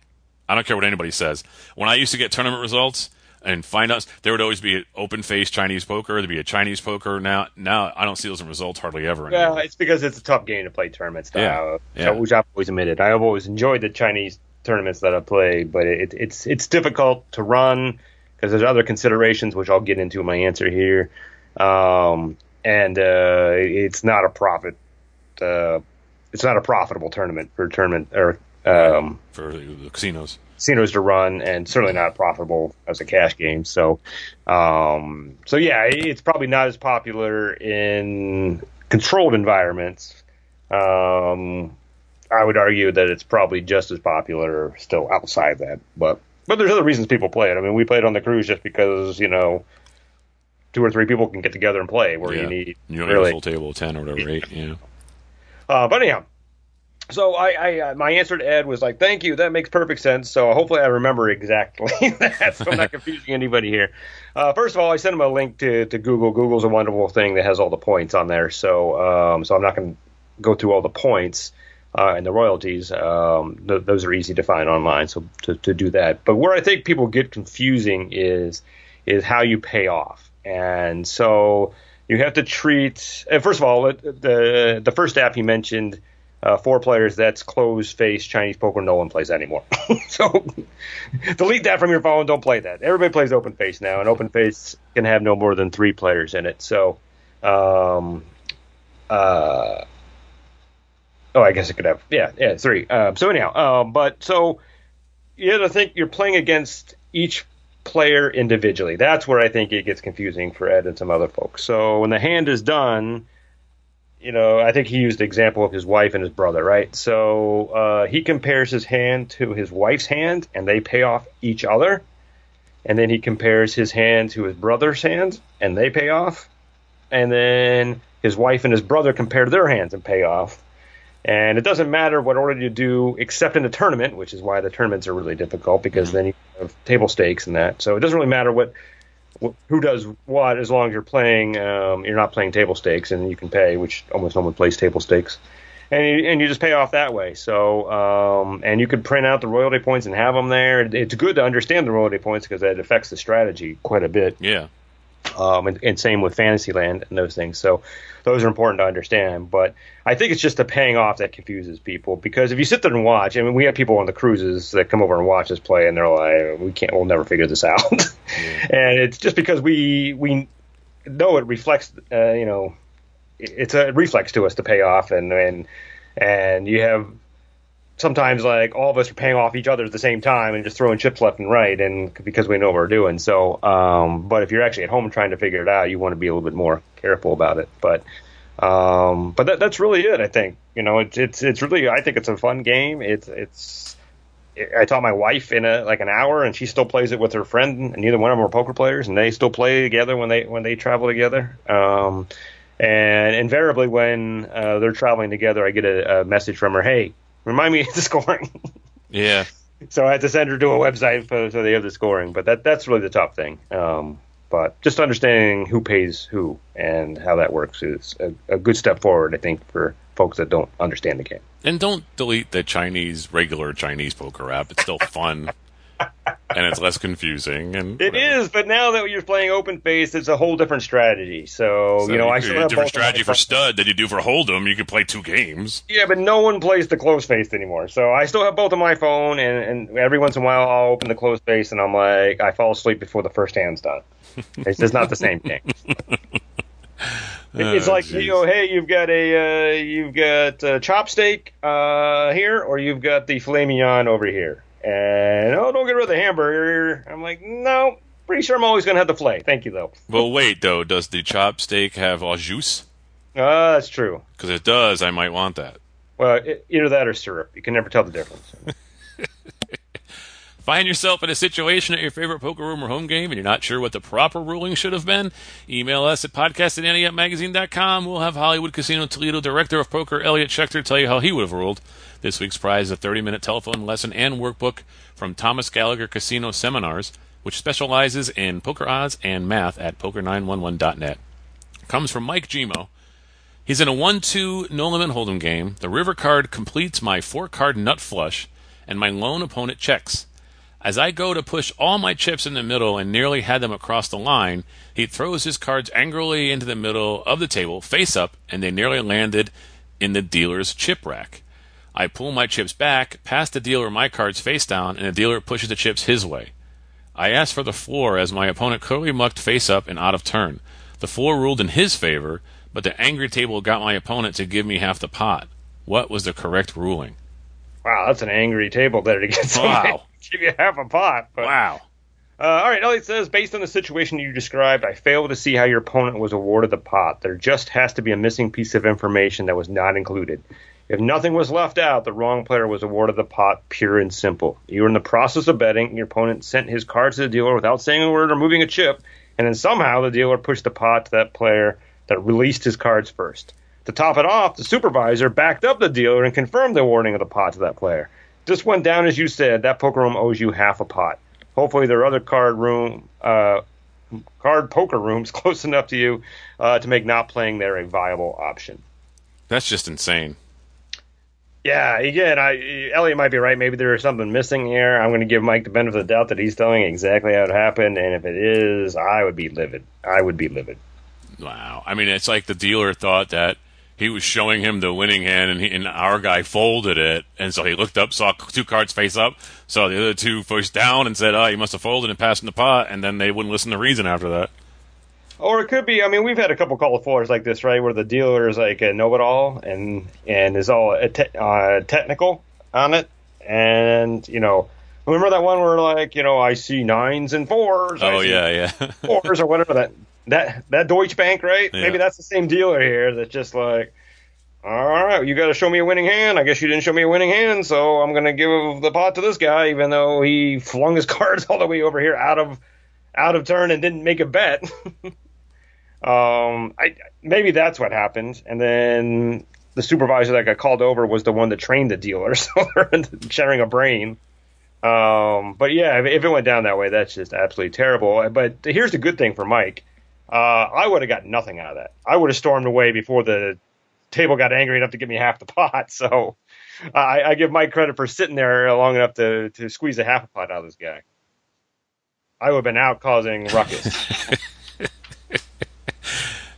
I don't care what anybody says. When I used to get tournament results and find out, there would always be an open face Chinese poker. There'd be a Chinese poker. Now, now I don't see those results hardly ever. Anymore. Yeah, it's because it's a tough game to play tournament style, Yeah, so- yeah. which I've always admitted. I've always enjoyed the Chinese tournaments that I play, but it, it's it's difficult to run because there's other considerations which I'll get into in my answer here, um, and uh, it's not a profit. Uh, it's not a profitable tournament for tournament or um, for the casinos. Casinos to run, and certainly not profitable as a cash game. So, um, so yeah, it's probably not as popular in controlled environments. Um, I would argue that it's probably just as popular still outside that, but but there's other reasons people play it. I mean, we played on the cruise just because you know two or three people can get together and play, where Yeah. you need You don't a really full table of ten or whatever, eight. Yeah. uh, but anyhow, so I, I uh, my answer to Ed was like, "Thank you, that makes perfect sense." So hopefully I remember exactly that, so I'm not confusing anybody here. Uh, first of all, I sent him a link to, to Google. Google's a wonderful thing that has all the points on there. So um, so I'm not going to go through all the points uh, and the royalties. Um, th- those are easy to find online. So to, to do that, but where I think people get confusing is is how you pay off, and so you have to treat. uh, First of all, the the first app he mentioned, uh, four players. That's closed face Chinese poker. No one plays anymore. so delete that from your phone. Don't play that. Everybody plays open face now, and open face can have no more than three players in it. So, um, uh, oh, I guess it could have yeah, yeah, three. Um, so anyhow, um, but so you have to think you're playing against each player individually. That's where I think it gets confusing for Ed and some other folks. So when the hand is done, you know, I think he used the example of his wife and his brother, right? So uh, he compares his hand to his wife's hand, and they pay off each other. And then he compares his hand to his brother's hand, and they pay off. And then his wife and his brother compare their hands and pay off. And it doesn't matter what order you do, except in the tournament, which is why the tournaments are really difficult because then you have table stakes and that. So it doesn't really matter what, wh- who does what as long as you're playing. Um, you're not playing table stakes, and you can pay, which almost no one plays table stakes, and you, and you just pay off that way. So um, and you could print out the royalty points and have them there. It's good to understand the royalty points because that affects the strategy quite a bit Yeah. Um, and, and same with Fantasyland and those things. So those are important to understand. But I think it's just the paying off that confuses people because if you sit there and watch, I mean, we have people on the cruises that come over and watch us play, and they're like, "We can't, we'll never figure this out." and it's just because we we know it reflects, uh, you know, it's a reflex to us to pay off, and and and you have sometimes like all of us are paying off each other at the same time and just throwing chips left and right and because we know what we're doing so um but if you're actually at home trying to figure it out you want to be a little bit more careful about it but um but that, that's really it i think you know it's it's it's really i think it's a fun game it's it's I taught my wife in a like an hour, and she still plays it with her friend. And neither one of them are poker players, and they still play together when they when they travel together. Um, and invariably, when uh, they're traveling together, I get a, a message from her, "Hey, remind me of the scoring." Yeah. so I had to send her to a website so, so they have the scoring. But that that's really the top thing. Um, but just understanding who pays who and how that works is a, a good step forward, I think, for folks that don't understand the game. And don't delete the Chinese regular Chinese poker app. It's still fun. And it's less confusing. And It whatever. is, but now that you're playing open face, it's a whole different strategy. So, So you know, I could- still have different of my strategy for stud than you do for hold'em. You could play two games. Yeah, but no one plays the close face anymore. So I still have both on my phone, and, and every once in a while I'll open the close face, and I'm like, I fall asleep before the first hand's done. It's just not the same thing. It's Oh, like jeez. you know, hey, you've got a uh, you've got a chopsteak uh, here, or you've got the filet mignon over here, and oh, don't get rid of the hamburger. I'm like, no, pretty sure I'm always gonna have the filet. Thank you though. Well, wait though. Does the chop steak have au jus? Uh, that's true. Because it does, I might want that. Well, it, either that or syrup. You can never tell the difference. Find yourself in a situation at your favorite poker room or home game and you're not sure what the proper ruling should have been? Email us at podcast at anteupmagazine.com. We'll have Hollywood Casino Toledo Director of Poker Elliot Schechter tell you how he would have ruled. This week's prize is a 30 minute telephone lesson and workbook from Thomas Gallagher Casino Seminars, which specializes in poker odds and math at poker911.net. Comes from Mike Gimo. He's in a 1 2 no limit hold'em game. The river card completes my four card nut flush, and my lone opponent checks. As I go to push all my chips in the middle and nearly had them across the line, he throws his cards angrily into the middle of the table, face up, and they nearly landed in the dealer's chip rack. I pull my chips back, pass the dealer my cards face down, and the dealer pushes the chips his way. I asked for the floor as my opponent clearly mucked face up and out of turn. The floor ruled in his favor, but the angry table got my opponent to give me half the pot. What was the correct ruling? Wow, that's an angry table there to get somebody Wow. give you half a pot. But, Wow. Uh, all right, Elliot says, based on the situation you described, I fail to see how your opponent was awarded the pot. There just has to be a missing piece of information that was not included. If nothing was left out, the wrong player was awarded the pot, pure and simple. You were in the process of betting, and your opponent sent his cards to the dealer without saying a word or moving a chip, and then somehow the dealer pushed the pot to that player that released his cards first. To top it off, the supervisor backed up the dealer and confirmed the awarding of the pot to that player. This went down as you said. That poker room owes you half a pot. Hopefully, there are other card room, uh, card poker rooms close enough to you uh, to make not playing there a viable option. That's just insane. Yeah, again, I Elliot might be right. Maybe there is something missing here. I'm going to give Mike the benefit of the doubt that he's telling exactly how it happened, and if it is, I would be livid. I would be livid. Wow. I mean, it's like the dealer thought that he was showing him the winning hand, and, he, and our guy folded it, and so he looked up, saw two cards face up, saw the other two face down, and said, "Oh, he must have folded and passed in the pot," and then they wouldn't listen to reason after that. Or it could be. I mean, we've had a couple call floors like this, right, where the dealer is like a know-it-all and and is all uh, te- uh, technical on it, and you know, remember that one where like you know I see nines and fours. Oh yeah, yeah. fours or whatever that that that Deutsche Bank, right? Yeah. Maybe that's the same dealer here that's just like, all right, you got to show me a winning hand. I guess you didn't show me a winning hand, so I'm gonna give the pot to this guy, even though he flung his cards all the way over here out of out of turn and didn't make a bet. um, I maybe that's what happened, and then. The supervisor that got called over was the one that trained the dealer, so they're sharing a brain. Um, but yeah, if, if it went down that way, that's just absolutely terrible. But here's the good thing for Mike. Uh, I would have got nothing out of that. I would have stormed away before the table got angry enough to give me half the pot. So I, I give Mike credit for sitting there long enough to, to squeeze a half a pot out of this guy. I would have been out causing ruckus.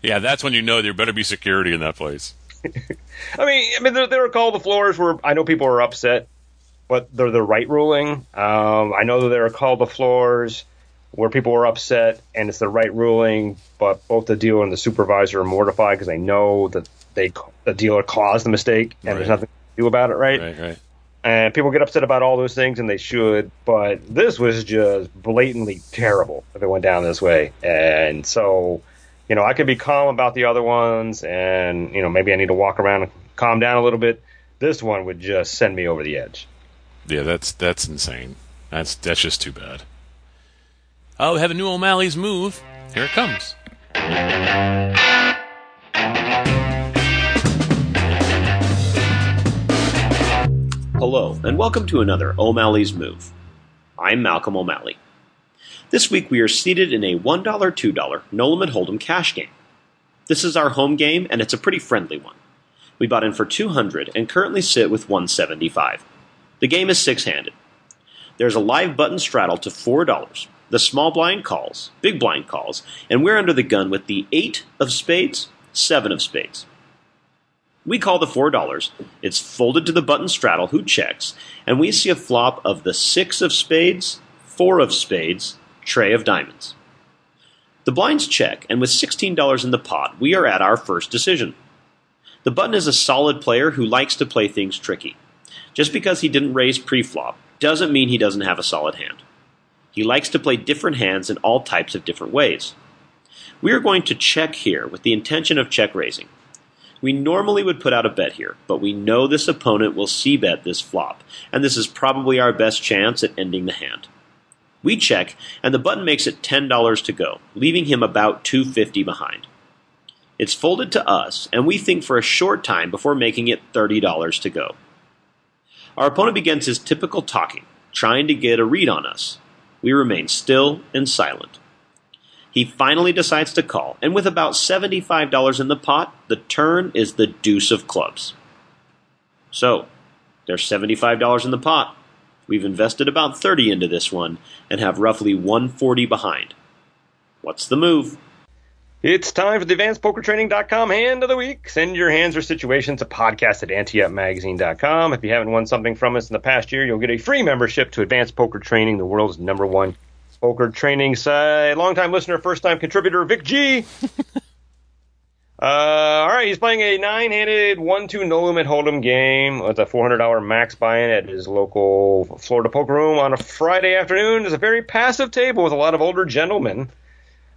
yeah, that's when you know there better be security in that place. I mean, I mean, there, there are call the floors where I know people are upset, but they're the right ruling. Um, I know that there are call the floors where people are upset and it's the right ruling, but both the dealer and the supervisor are mortified because they know that they the dealer caused the mistake and there's nothing to do about it, right? Right, right. And people get upset about all those things, and they should. But this was just blatantly terrible if it went down this way. And so, you know, I could be calm about the other ones, and you know, maybe I need to walk around and calm down a little bit. This one would just send me over the edge. Yeah, that's that's insane. That's that's just too bad. Oh, we have a new O'Malley's move. Here it comes. Hello, and welcome to another O'Malley's Move. I'm Malcolm O'Malley. This week we are seated in a $1 $2 no limit hold'em cash game. This is our home game, and it's a pretty friendly one. We bought in for 200 and currently sit with 175. The game is six handed. There's a live button straddle to $4. The small blind calls, big blind calls, and we're under the gun with the 8 of spades, 7 of spades. We call the $4. It's folded to the button straddle, who checks, and we see a flop of the 6 of spades, 4 of spades, tray of diamonds. The blinds check, and with $16 in the pot, we are at our first decision. The button is a solid player who likes to play things tricky. Just because he didn't raise pre-flop doesn't mean he doesn't have a solid hand. He likes to play different hands in all types of different ways. We are going to check here with the intention of check raising. We normally would put out a bet here, but we know this opponent will c bet this flop, and this is probably our best chance at ending the hand. We check, and the button makes it $10 to go, leaving him about 250 behind. It's folded to us, and we think for a short time before making it $30 to go. Our opponent begins his typical talking, trying to get a read on us. We remain still and silent. He finally decides to call, and with about $75 in the pot, the turn is the deuce of clubs. So, there's $75 in the pot. We've invested about 30 into this one and have roughly 140 behind. What's the move? It's time for the AdvancedPokerTraining.com Hand of the Week. Send your hands or situations to podcast at anteupmagazine.com. If you haven't won something from us in the past year, you'll get a free membership to Advanced Poker Training, the world's number one poker training site. Longtime listener, first time contributor, Vic G. uh, all right, he's playing a nine handed 1 2 no limit hold'em game with a $400 max buy in at his local Florida poker room on a Friday afternoon. It's a very passive table with a lot of older gentlemen.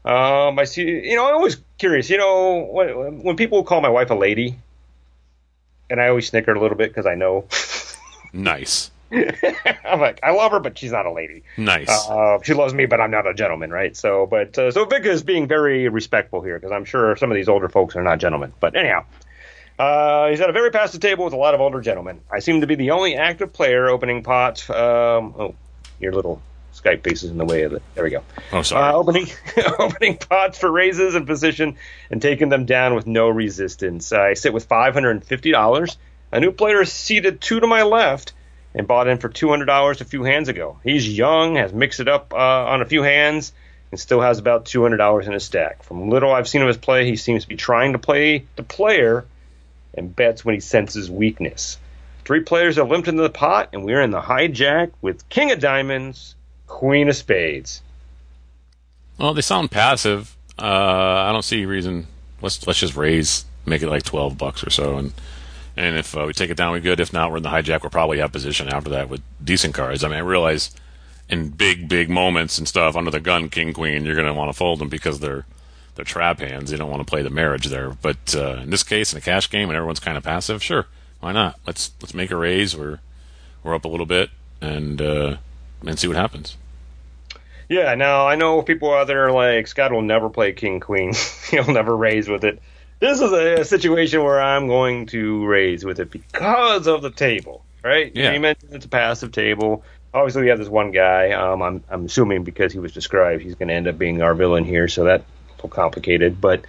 Um, I see, you know, I'm always curious, you know, when, when people call my wife a lady, and I always snicker a little bit because I know. nice. I'm like, I love her, but she's not a lady. Nice. Uh, she loves me, but I'm not a gentleman, right? So, but uh, so Vic is being very respectful here because I'm sure some of these older folks are not gentlemen. But anyhow, uh, he's at a very passive table with a lot of older gentlemen. I seem to be the only active player opening pots. Um, oh, your little Skype face is in the way of it. There we go. Oh, sorry. Uh, opening opening pots for raises and position and taking them down with no resistance. I sit with five hundred and fifty dollars. A new player is seated two to my left and bought in for $200 a few hands ago. He's young, has mixed it up uh, on a few hands, and still has about $200 in his stack. From little I've seen of his play, he seems to be trying to play the player and bets when he senses weakness. Three players have limped into the pot, and we're in the hijack with King of Diamonds, Queen of Spades. Well, they sound passive. Uh, I don't see reason. Let's let's just raise, make it like twelve bucks or so, and and if uh, we take it down, we're good. If not, we're in the hijack. We'll probably have position after that with decent cards. I mean, I realize in big, big moments and stuff under the gun, king, queen, you're going to want to fold them because they're they're trap hands. You don't want to play the marriage there. But uh, in this case, in a cash game, and everyone's kind of passive, sure, why not? Let's let's make a raise. We're we're up a little bit and uh, and see what happens. Yeah, now I know people out there like Scott will never play king queen. He'll never raise with it this is a, situation where I'm going to raise with it because of the table, right? Yeah. You mentioned it's a passive table. Obviously, we have this one guy. Um, I'm, I'm assuming because he was described, he's going to end up being our villain here, so that's a little complicated. But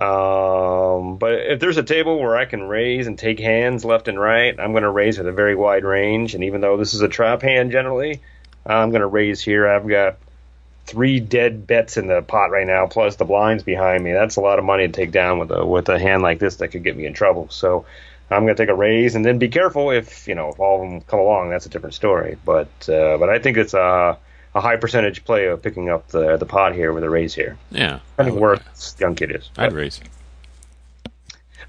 um, but if there's a table where I can raise and take hands left and right, I'm going to raise with a very wide range. And even though this is a trap hand generally, I'm going to raise here. I've got three dead bets in the pot right now, plus the blinds behind me. That's a lot of money to take down with a with a hand like this that could get me in trouble. So I'm going to take a raise, and then be careful if you know if all of them come along. That's a different story. But uh, but I think it's a a high percentage play of picking up the the pot here with a raise here. Yeah, I think this young kid is. I'd raise.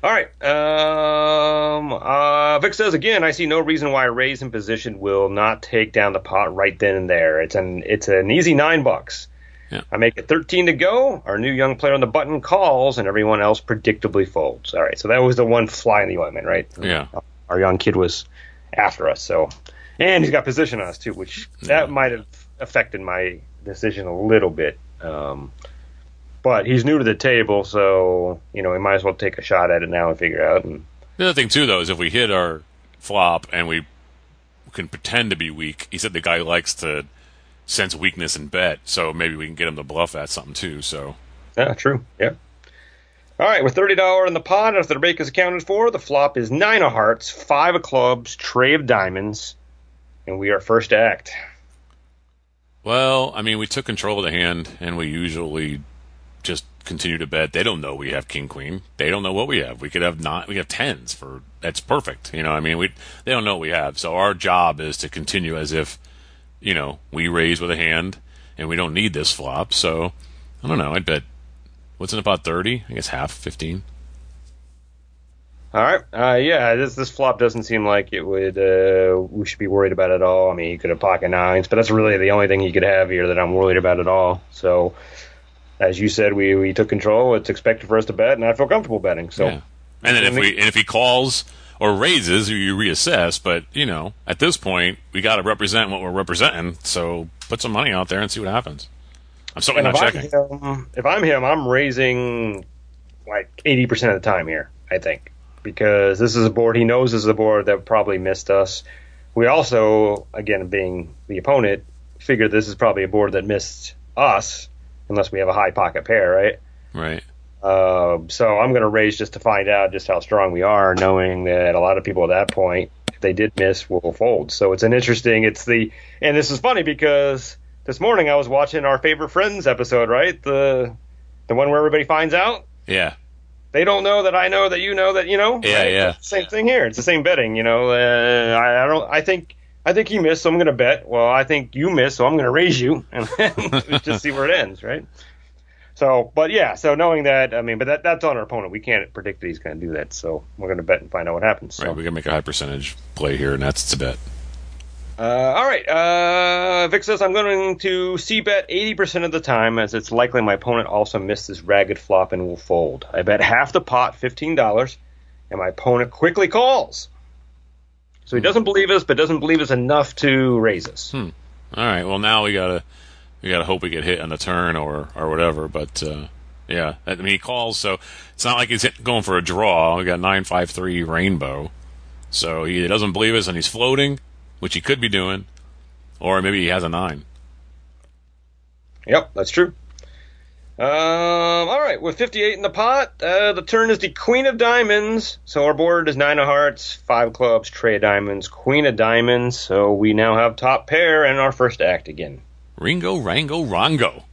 All right. Um, uh, Vic says again, I see no reason why a raise in position will not take down the pot right then and there. It's an it's an easy nine bucks. Yeah. I make it 13 to go. Our new young player on the button calls, and everyone else predictably folds. All right, so that was the one fly in the ointment, right? Yeah. Our young kid was after us, so and he's got position on us too, which Yeah. that might have affected my decision a little bit. Um, but he's new to the table, so you know we might as well take a shot at it now and figure out. And The other thing too, though, is if we hit our flop and we can pretend to be weak. He said the guy likes to sense weakness and bet, so maybe we can get him to bluff at something too. So yeah, true. Yeah. All right, with thirty dollar in the pot, if the break is accounted for, the flop is nine of hearts, five of clubs, tray of diamonds, and we are first to act. Well, I mean, we took control of the hand, and we usually just continue to bet. They don't know we have king queen. They don't know what we have. We could have not. We have tens for that's perfect. You know, I mean, we they don't know what we have. So our job is to continue as if, you know, we raise with a hand, and we don't need this flop. So I don't know. I'd bet. What's in about thirty? I guess half, fifteen. All right. Uh, yeah, this this flop doesn't seem like it would. Uh, we should be worried about at all. I mean, he could have pocket nines, but that's really the only thing he could have here that I'm worried about at all. So, as you said, we we took control. It's expected for us to bet, and I feel comfortable betting. So, Yeah. And then if we and if he calls or raises, you reassess. But you know, at this point, we got to represent what we're representing. So put some money out there and see what happens. I'm certainly and not if I'm, checking. him, if I'm him, I'm raising like 80% of the time here. I think because this is a board he knows is a board that probably missed us. We also, again, being the opponent, figured this is probably a board that missed us unless we have a high pocket pair, right? Right. Uh, so I'm going to raise just to find out just how strong we are, knowing that a lot of people at that point, if they did miss, will fold. So it's an interesting. It's the and this is funny because this morning I was watching our favorite friends episode, right? The the one where everybody finds out. Yeah. They don't know that I know that you know that you know. Yeah, right? yeah. Same thing here. It's the same betting. You know, uh, I, I don't. I think. I think he missed, so I'm going to bet. Well, I think you missed, so I'm going to raise you, and just see where it ends, right? So, but yeah, so knowing that, I mean, but that that's on our opponent. We can't predict that he's going to do that, so we're going to bet and find out what happens. So. Right. We can make a high percentage play here, and that's to bet. Uh, all right. Uh, Vic says I'm going to c bet 80% of the time, as it's likely my opponent also missed this ragged flop and will fold. I bet half the pot, $15, and my opponent quickly calls. So he doesn't believe us, but doesn't believe us enough to raise us. All right. Well, now we gotta we gotta hope we get hit on the turn or or whatever. But uh, yeah, I mean he calls, so it's not like he's going for a draw. We got nine five three rainbow, so he doesn't believe us and he's floating, which he could be doing, or maybe he has a nine. Yep, that's true. Um, all right, with 58 in the pot, uh, the turn is the Queen of Diamonds. So our board is Nine of Hearts, Five of Clubs, Trey of Diamonds, Queen of Diamonds. So we now have top pair and our first act again. Ringo, Rango, Rongo.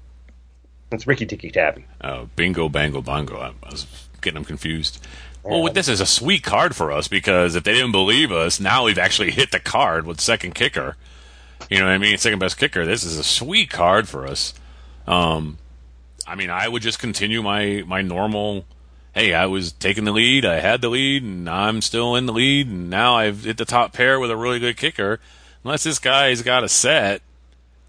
That's Ricky Tiki Tappy. Oh, bingo, bango, bongo. I, I was getting them confused. Well, this is a sweet card for us because if they didn't believe us, now we've actually hit the card with second kicker. You know what I mean? Second best kicker. This is a sweet card for us. Um, I mean, I would just continue my my normal. Hey, I was taking the lead. I had the lead, and I'm still in the lead. And now I've hit the top pair with a really good kicker. Unless this guy's got a set,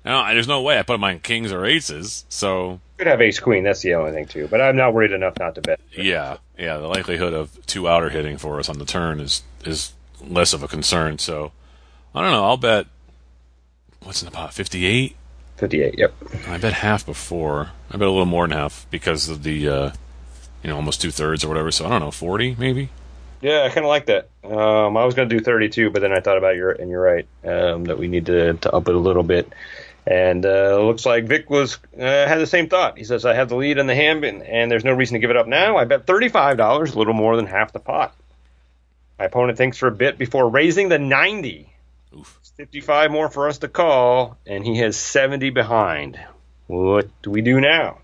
no, there's no way I put him on kings or aces. So Could have Ace Queen. That's the only thing too. But I'm not worried enough not to bet. yeah, yeah, the likelihood of two outer hitting for us on the turn is is less of a concern. So I don't know. I'll bet. What's in the pot? Fifty-eight. 58. Yep. I bet half before. I bet a little more than half because of the, uh, you know, almost two thirds or whatever. So I don't know, forty maybe. Yeah, I kind of like that. Um, I was going to do 32, but then I thought about your and you're right um, that we need to, to up it a little bit. And uh, looks like Vic was uh, had the same thought. He says I have the lead in the hand, and, and there's no reason to give it up now. I bet thirty-five dollars, a little more than half the pot. My opponent thinks for a bit before raising the ninety. Oof. Fifty-five more for us to call, and he has seventy behind. What do we do now?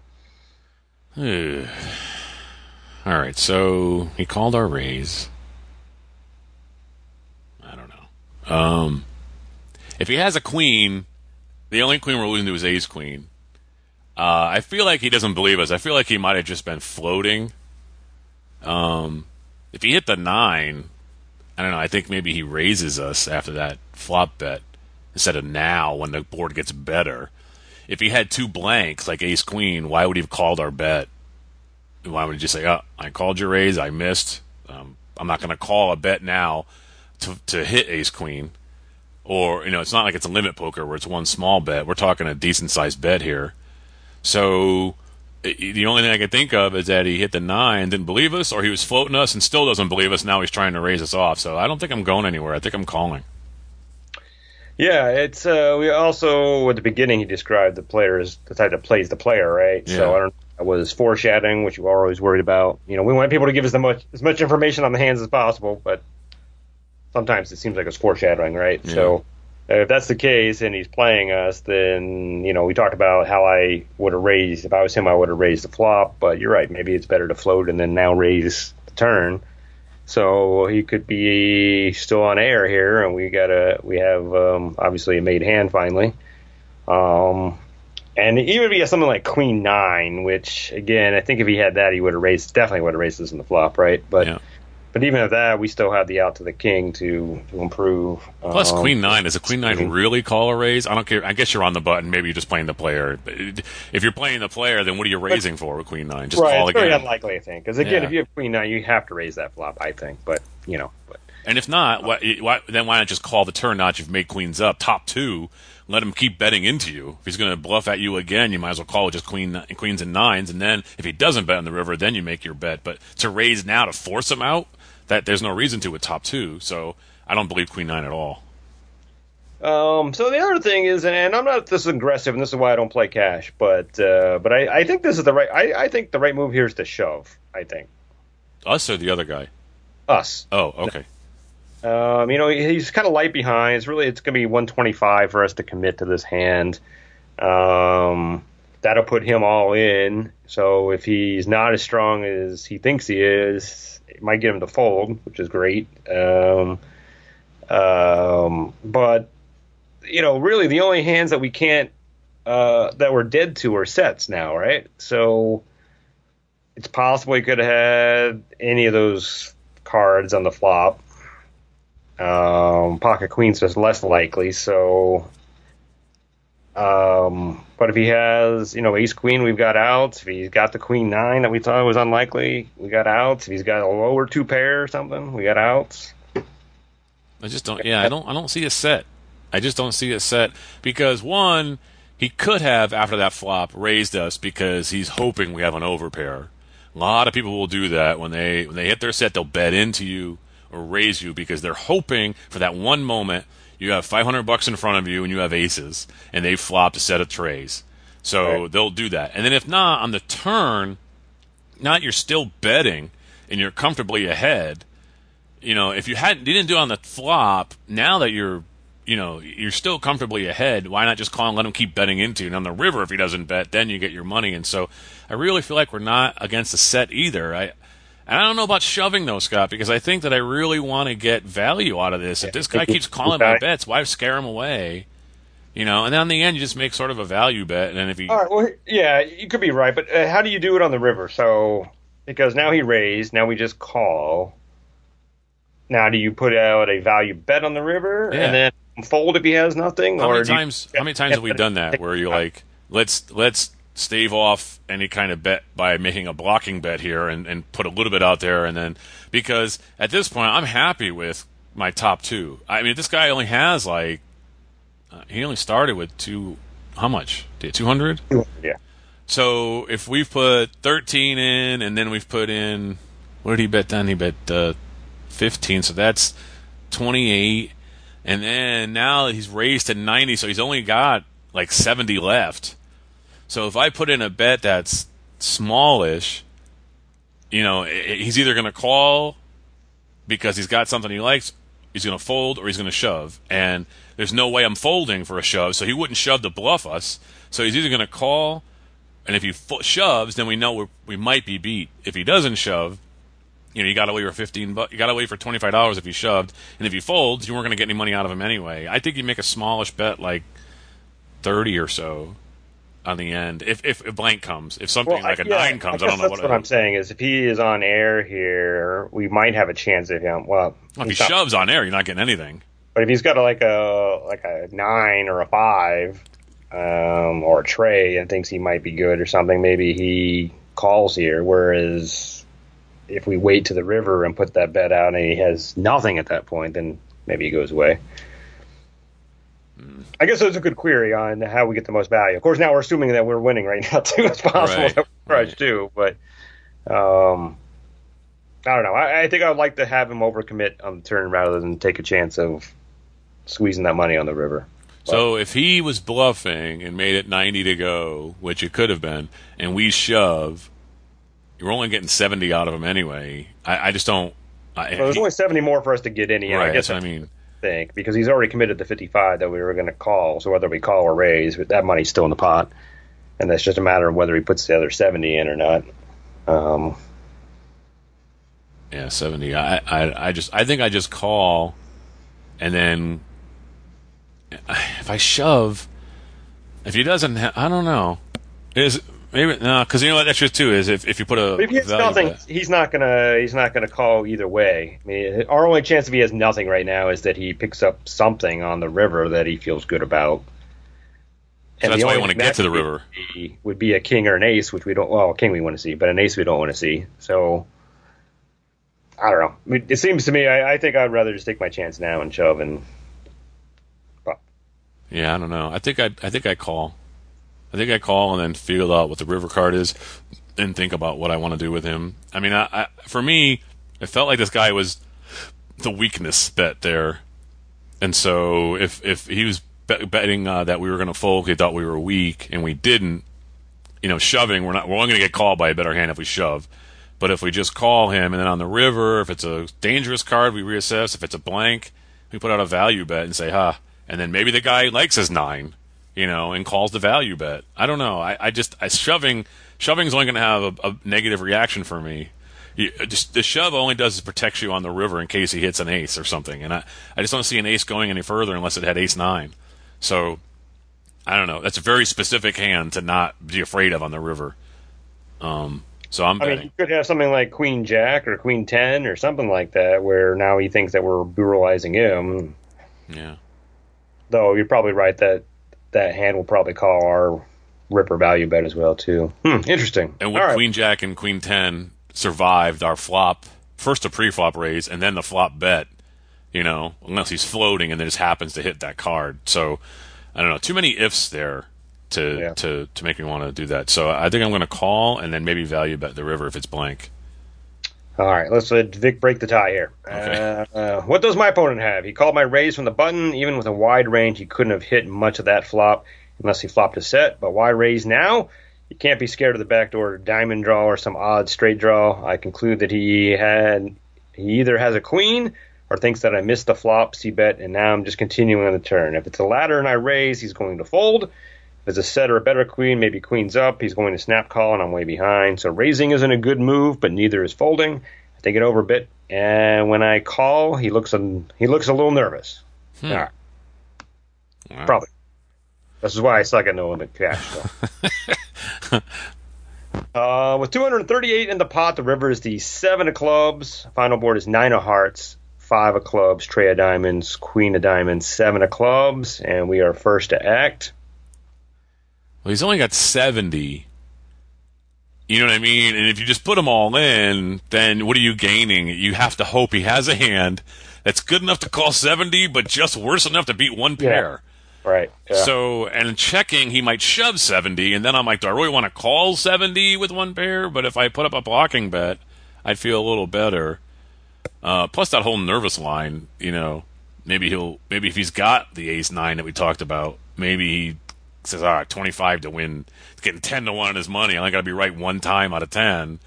All right, so he called our raise. I don't know. Um, if he has a queen, the only queen we're losing to is ace queen. Uh, I feel like he doesn't believe us. I feel like he might have just been floating. Um, if he hit the nine, I don't know. I think maybe he raises us after that flop bet instead of now when the board gets better. If he had two blanks like ace queen, why would he have called our bet? Why would he just say, "Oh, I called your raise, I missed. Um, I'm not going to call a bet now to to hit ace queen." Or you know, it's not like it's a limit poker where it's one small bet. We're talking a decent sized bet here. So the only thing I can think of is that he hit the nine, didn't believe us, or he was floating us and still doesn't believe us. Now he's trying to raise us off. So I don't think I'm going anywhere. I think I'm calling. Yeah, it's uh, we also at the beginning he described the player as the type that plays the player, right? Yeah. So I don't that was foreshadowing, which you are always worried about. You know, we want people to give us the much as much information on the hands as possible, but sometimes it seems like it's foreshadowing, right? Yeah. So if that's the case and he's playing us, then you know we talked about how I would have raised. If I was him, I would have raised the flop. But you're right. Maybe it's better to float and then now raise the turn. So he could be still on air here, and we got a we have um, obviously a made hand finally. Um, and even if he has something like Queen Nine, which again I think if he had that he would have raised definitely would have raised this in the flop, right? But Yeah. But even at that, we still have the out to the king to to improve. Plus, Um, Queen Nine is a Queen Nine really call a raise? I don't care. I guess you're on the button. Maybe you're just playing the player. If you're playing the player, then what are you raising for with Queen Nine? Just right, call it's very unlikely, I think. Because again, Yeah. if you have Queen Nine, you have to raise that flop, I think. But you know, but And if not, why, why, then why not just call the turn notch? You've made queens up, top two. Let him keep betting into you. If he's going to bluff at you again, you might as well call it just queen, queens and nines. And then if he doesn't bet in the river, then you make your bet. But to raise now to force him out, that there's no reason to with top two. So I don't believe queen nine at all. Um, so the other thing is, and I'm not this aggressive, and this is why I don't play cash, but uh, but I, I think this is the right. I, I think the right move here is to shove. I think Us or the other guy? us. Oh, okay. Um, you know, he's kind of light behind. It's really it's going to be 125 for us to commit to this hand. Um, that'll put him all in. So if he's not as strong as he thinks he is, might get him to fold, which is great. Um, um, but you know, really the only hands that we can't uh, that we're dead to are sets now, right? So it's possible he could have had any of those cards on the flop. Um, pocket queen's just less likely. So, um, but if he has, you know, ace queen, we've got outs. If he's got the queen nine that we thought was unlikely, we got outs. If he's got a lower two pair or something, we got outs. I just don't. Yeah, I don't. I don't see a set. I just don't see a set because one, he could have after that flop raised us because he's hoping we have an overpair. A lot of people will do that when they when they hit their set, they'll bet into you or raise you because they're hoping for that one moment you have 500 bucks in front of you and you have aces and they flopped a set of trays. So Right. they'll do that. And then if not on the turn, not you're still betting and you're comfortably ahead you know, if you hadn't you didn't do it on the flop, now that you're you know, you're still comfortably ahead, why not just call and let him keep betting into you? And on the river if he doesn't bet, then you get your money. And so I really feel like we're not against the set either. I and I don't know about shoving though, Scott, because I think that I really want to get value out of this. If this guy keeps calling my bets, why scare him away? You know, and then in the end you just make sort of a value bet and then if you All right. Well, yeah, you could be right, but uh, how do you do it on the river? So because now he raised, now we just call. Now, do you put out a value bet on the river Yeah. and then fold if he has nothing? How or many do you- times? How many times have we done that? Where you're like, let's let's stave off any kind of bet by making a blocking bet here and, and put a little bit out there, and then because at this point I'm happy with my top two. I mean, this guy only has like uh, he only started with two. How much? Two hundred. Yeah. So if we've put 13 in, and then we've put in, what did he bet then? He bet uh, 15, so that's 28. And then now he's raised to 90, so he's only got like 70 left. So if I put in a bet that's smallish, you know, he's either going to call because he's got something he likes, he's going to fold, or he's going to shove. And there's no way I'm folding for a shove, so he wouldn't shove to bluff us. So he's either going to call, and if he fo- shoves, then we know we might be beat. If he doesn't shove, you know, you got wait for fifteen. Bu- you got wait for twenty five dollars if he shoved, and if he folds, you weren't going to get any money out of him anyway. I think you make a smallish bet like thirty or so on the end. If if a blank comes, if something like a yeah, nine comes, I, guess don't know that's what. what I'm saying is if he is on air here, we might have a chance of him. Well, if he not- shoves on air, you're not getting anything. but if he's got a, like a like a nine or a five, um, or a tray and thinks he might be good or something, maybe he calls here. Whereas if we wait to the river and put that bet out and he has nothing at that point, then maybe he goes away. I guess that's a good query on how we get the most value. Of course, now we're assuming that we're winning right now too. It's possible Right, that we're right. too, but um, I don't know. I, I think I would like to have him overcommit on the turn rather than take a chance of squeezing that money on the river. So if he was bluffing and made it 90 to go, which it could have been, and we shove, you're only getting 70 out of him anyway. I, I just don't. I, Well, there's he- only 70 more for us to get in. Yeah, right, I guess I mean. Think, because he's already committed the 55 that we were going to call. So whether we call or raise, that money's still in the pot, and that's just a matter of whether he puts the other 70 in or not. Um, Yeah, seventy. I, I, I just, I think I just call, and then if I shove, if he doesn't, ha- I don't know. Is maybe no, because you know what that's just too is if, if you put a but if he has nothing, he's not gonna he's not gonna call either way. I mean, our only chance if he has nothing right now is that he picks up something on the river that he feels good about. So that's why I wanna get to the river. Be, would be a king or an ace, which we don't. Well, a king we want to see, but an ace we don't want to see. So I don't know. I mean, it seems to me, I, I think I'd rather just take my chance now and shove and. But Yeah, I don't know. I think I I think I call. I think I call and then feel out what the river card is, and think about what I want to do with him. I mean, I, I for me, it felt like this guy was the weakness bet there, and so if if he was bet, betting uh, that we were going to fold, he thought we were weak, and we didn't. You know, shoving, we're not. We're only going to get called by a better hand if we shove. But if we just call him, and then on the river, if it's a dangerous card, we reassess. If it's a blank, we put out a value bet and say, "Ha!" And then maybe the guy likes his nine, you know, and calls the value bet. I don't know. I, I just I, shoving shoving's only going to have a, a negative reaction for me. You, just the shove only does is protects you on the river in case he hits an ace or something, and I I just don't see an ace going any further unless it had ace nine. So I don't know. That's a very specific hand to not be afraid of on the river. Um, so I'm I betting. mean, you could have something like Queen Jack or Queen Ten or something like that, where now he thinks that we're brutalizing him. yeah. Though you're probably right that that hand will probably call our ripper value bet as well too. Hmm, interesting. And would right. Queen Jack and Queen Ten survived our flop, first a pre-flop raise and then the flop bet, you know, unless he's floating and then just happens to hit that card. So I don't know, too many ifs there to Yeah. to to make me want to do that. So I think I'm going to call and then maybe value bet the river if it's blank. All right, let's let Vic break the tie here. Okay. Uh, uh, what does my opponent have? He called my raise from the button. Even with a wide range, he couldn't have hit much of that flop unless he flopped a set. But why raise now? You can't be scared of the backdoor diamond draw or some odd straight draw. I conclude that he had he either has a queen or thinks that I missed the flop, C bet, and now I'm just continuing on the turn. If it's a ladder and I raise, he's going to fold. It's a set or a better queen, maybe queen's up, he's going to snap call and I'm way behind. So raising isn't a good move, but neither is folding. I think it over a bit, and when I call, he looks a, he looks a little nervous. All right, Wow. probably. This is why I suck at no limit cash. So. uh, with 238 in the pot, the river is the seven of clubs. Final board is nine of hearts, five of clubs, tray of diamonds, queen of diamonds, seven of clubs, and we are first to act. Well, he's only got 70. You know what I mean? And if you just put them all in, then what are you gaining? You have to hope he has a hand that's good enough to call 70, but just worse enough to beat one pair. Right. Yeah. So, and checking, he might shove 70, and then I'm like, do I really want to call 70 with one pair? But if I put up a blocking bet, I'd feel a little better. Uh, plus that whole nervous line, you know, maybe he'll, maybe if he's got the ace nine that we talked about, maybe he says, all right, 25 to win, It's getting 10 to 1 on his money. I only got to be right one time out of 10.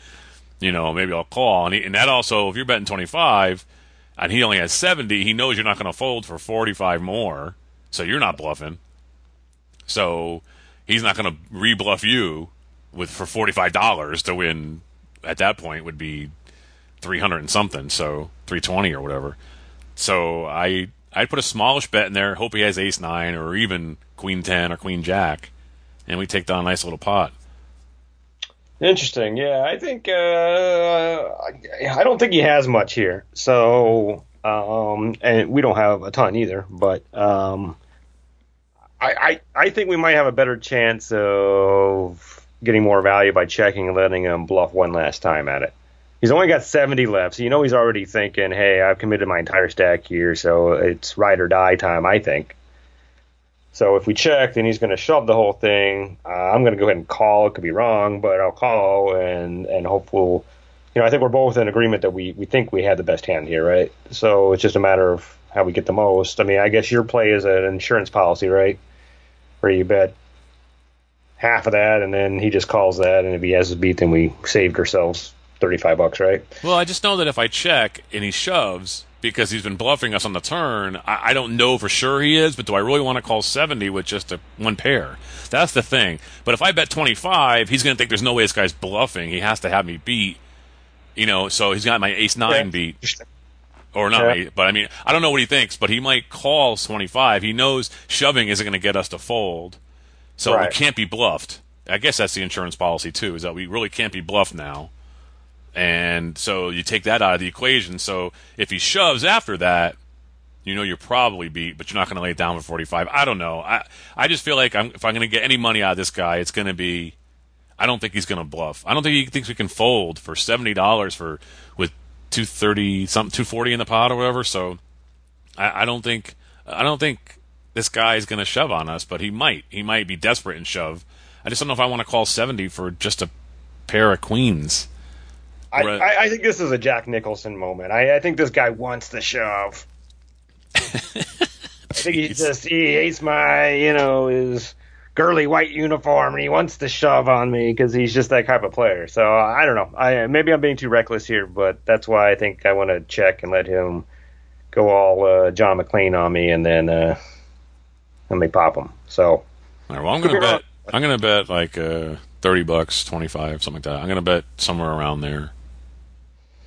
You know, maybe I'll call. And, he, and that also, if you're betting 25 and he only has 70, he knows you're not going to fold for 45 more. So you're not bluffing. So he's not going to rebluff you with for forty five dollars to win. At that point, would be three hundred and something, so three twenty or whatever. So I I'd put a smallish bet in there. Hope he has ace nine or even queen ten or queen jack, and we take down a nice little pot. Interesting. Yeah, I think uh, I don't think he has much here. So, um, and we don't have a ton either. But um, I, I I think we might have a better chance of getting more value by checking and letting him bluff one last time at it. He's only got 70 left, so you know he's already thinking, "Hey, I've committed my entire stack here, so it's ride or die time." I think. So if we check, then he's going to shove the whole thing. Uh, I'm going to go ahead and call. It could be wrong, but I'll call and and hope we'll. You know, I think we're both in agreement that we we think we have the best hand here, right? So it's just a matter of how we get the most. I mean, I guess your play is an insurance policy, right? Where you bet half of that, and then he just calls that, and if he has his beat, then we saved ourselves thirty five bucks, right? Well, I just know that if I check and he shoves, because he's been bluffing us on the turn. I, I don't know for sure he is, but do I really want to call 70 with just a one pair? That's the thing. But if I bet 25, he's going to think there's no way this guy's bluffing. He has to have me beat. You know, so he's got my ace nine Yeah. beat. Or not, Yeah. but I mean, I don't know what he thinks, but he might call 25. He knows shoving isn't going to get us to fold. So we can't be bluffed. I guess that's the insurance policy too, is that we really can't be bluffed now. And so you take that out of the equation. So if he shoves after that, you know you're probably beat, but you're not going to lay it down for 45. I don't know. I I just feel like I'm, if I'm going to get any money out of this guy, it's going to be. I don't think he's going to bluff. I don't think he thinks we can fold for seventy dollars for with two thirty something two forty in the pot or whatever. So I, I don't think I don't think this guy is going to shove on us, but he might. He might be desperate and shove. I just don't know if I want to call seventy for just a pair of queens. I, Right. I, I think this is a Jack Nicholson moment. I, I think this guy wants the shove. I think he just he hates my you know his girly white uniform and he wants to shove on me because he's just that type of player. So I don't know. I maybe I'm being too reckless here, but that's why I think I want to check and let him go all uh, John McClane on me and then uh, let me pop him. So right, well, I'm going to be bet. I'm going to bet like uh, thirty bucks, twenty five, something like that. I'm going to bet somewhere around there,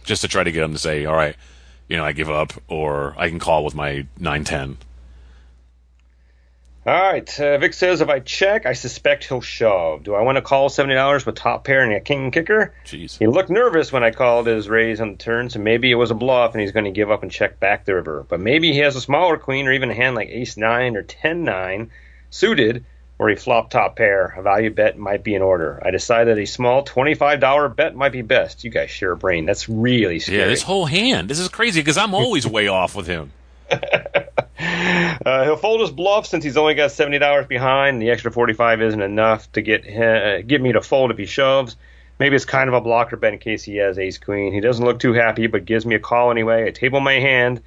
just to try to get him to say, "All right, you know, I give up," or I can call with my nine ten. All right. Uh, Vic says if I check, I suspect he'll shove. Do I want to call seventy dollars with top pair and a king kicker? Jeez. He looked nervous when I called his raise on the turn, so maybe it was a bluff and he's going to give up and check back the river. But maybe he has a smaller queen or even a hand like ace nine or ten nine suited, where a flop top pair. A value bet might be in order. I decided a small twenty five dollar bet might be best. You guys share a brain. That's really scary. Yeah, this whole hand. This is crazy because I'm always way off with him. Uh, he'll fold his bluff since he's only got seventy dollars behind. The extra forty-five isn't enough to get him, uh, get me to fold if he shoves. Maybe it's kind of a blocker bet in case he has ace queen. He doesn't look too happy, but gives me a call anyway. I table my hand,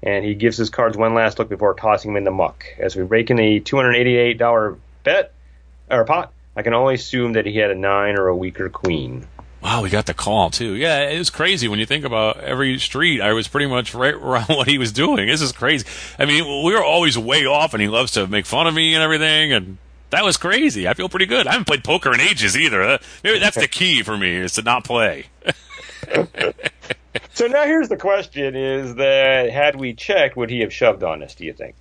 and he gives his cards one last look before tossing them in the muck. As we rake in a two hundred eighty-eight dollar bet or pot, I can only assume that he had a nine or a weaker queen. Wow, we got the call too. Yeah, it was crazy when you think about every street. I was pretty much right around what he was doing. This is crazy. I mean, we were always way off, and he loves to make fun of me and everything. And that was crazy. I feel pretty good. I haven't played poker in ages either. Uh, Maybe that's the key for me is to not play. So now here's the question: Is that had we checked, would he have shoved on us? Do you think?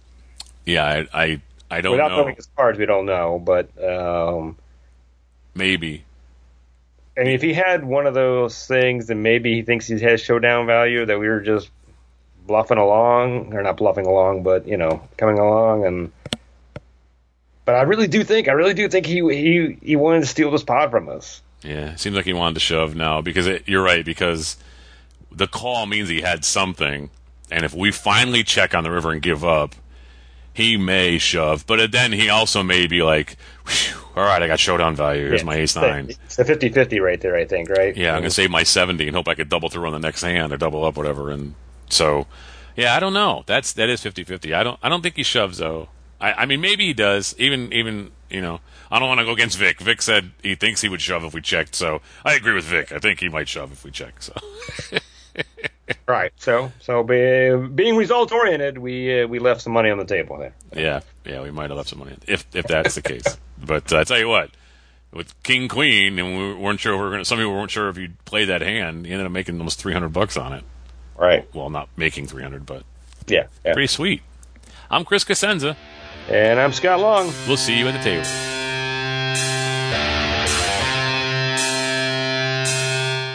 Yeah, I I, I don't Without know. knowing his cards, we don't know. But um, Maybe. I mean, if he had one of those things, then maybe he thinks he has showdown value. That we were just bluffing along, or not bluffing along, but you know, coming along. And but I really do think, I really do think he he he wanted to steal this pot from us. Yeah, it seems like he wanted to shove now because it, you're right because the call means he had something, and if we finally check on the river and give up, he may shove. But then he also may be like, "All right, I got showdown value. Here's Yeah, my ace nine. It's a 50-50 right there, I think. Right? Yeah, I'm gonna save my seventy and hope I could double through on the next hand or double up, whatever. And so, yeah, I don't know. That's that is 50-50. I don't I don't think he shoves though. I, I mean, maybe he does. Even even you know, I don't want to go against Vic. Vic said he thinks he would shove if we checked, so I agree with Vic. I think he might shove if we check. So Right. So so be, being result oriented, we uh, we left some money on the table there. yeah, yeah, we might have left some money if if that's the case. But uh, I tell you what. With King Queen, and we weren't sure if we were gonna. Some people weren't sure if you'd play that hand. He ended up making almost three hundred bucks on it. Right. Well, not making three hundred, but Yeah. yeah. pretty sweet. I'm Chris Cosenza. And I'm Scott Long. We'll see you at the table.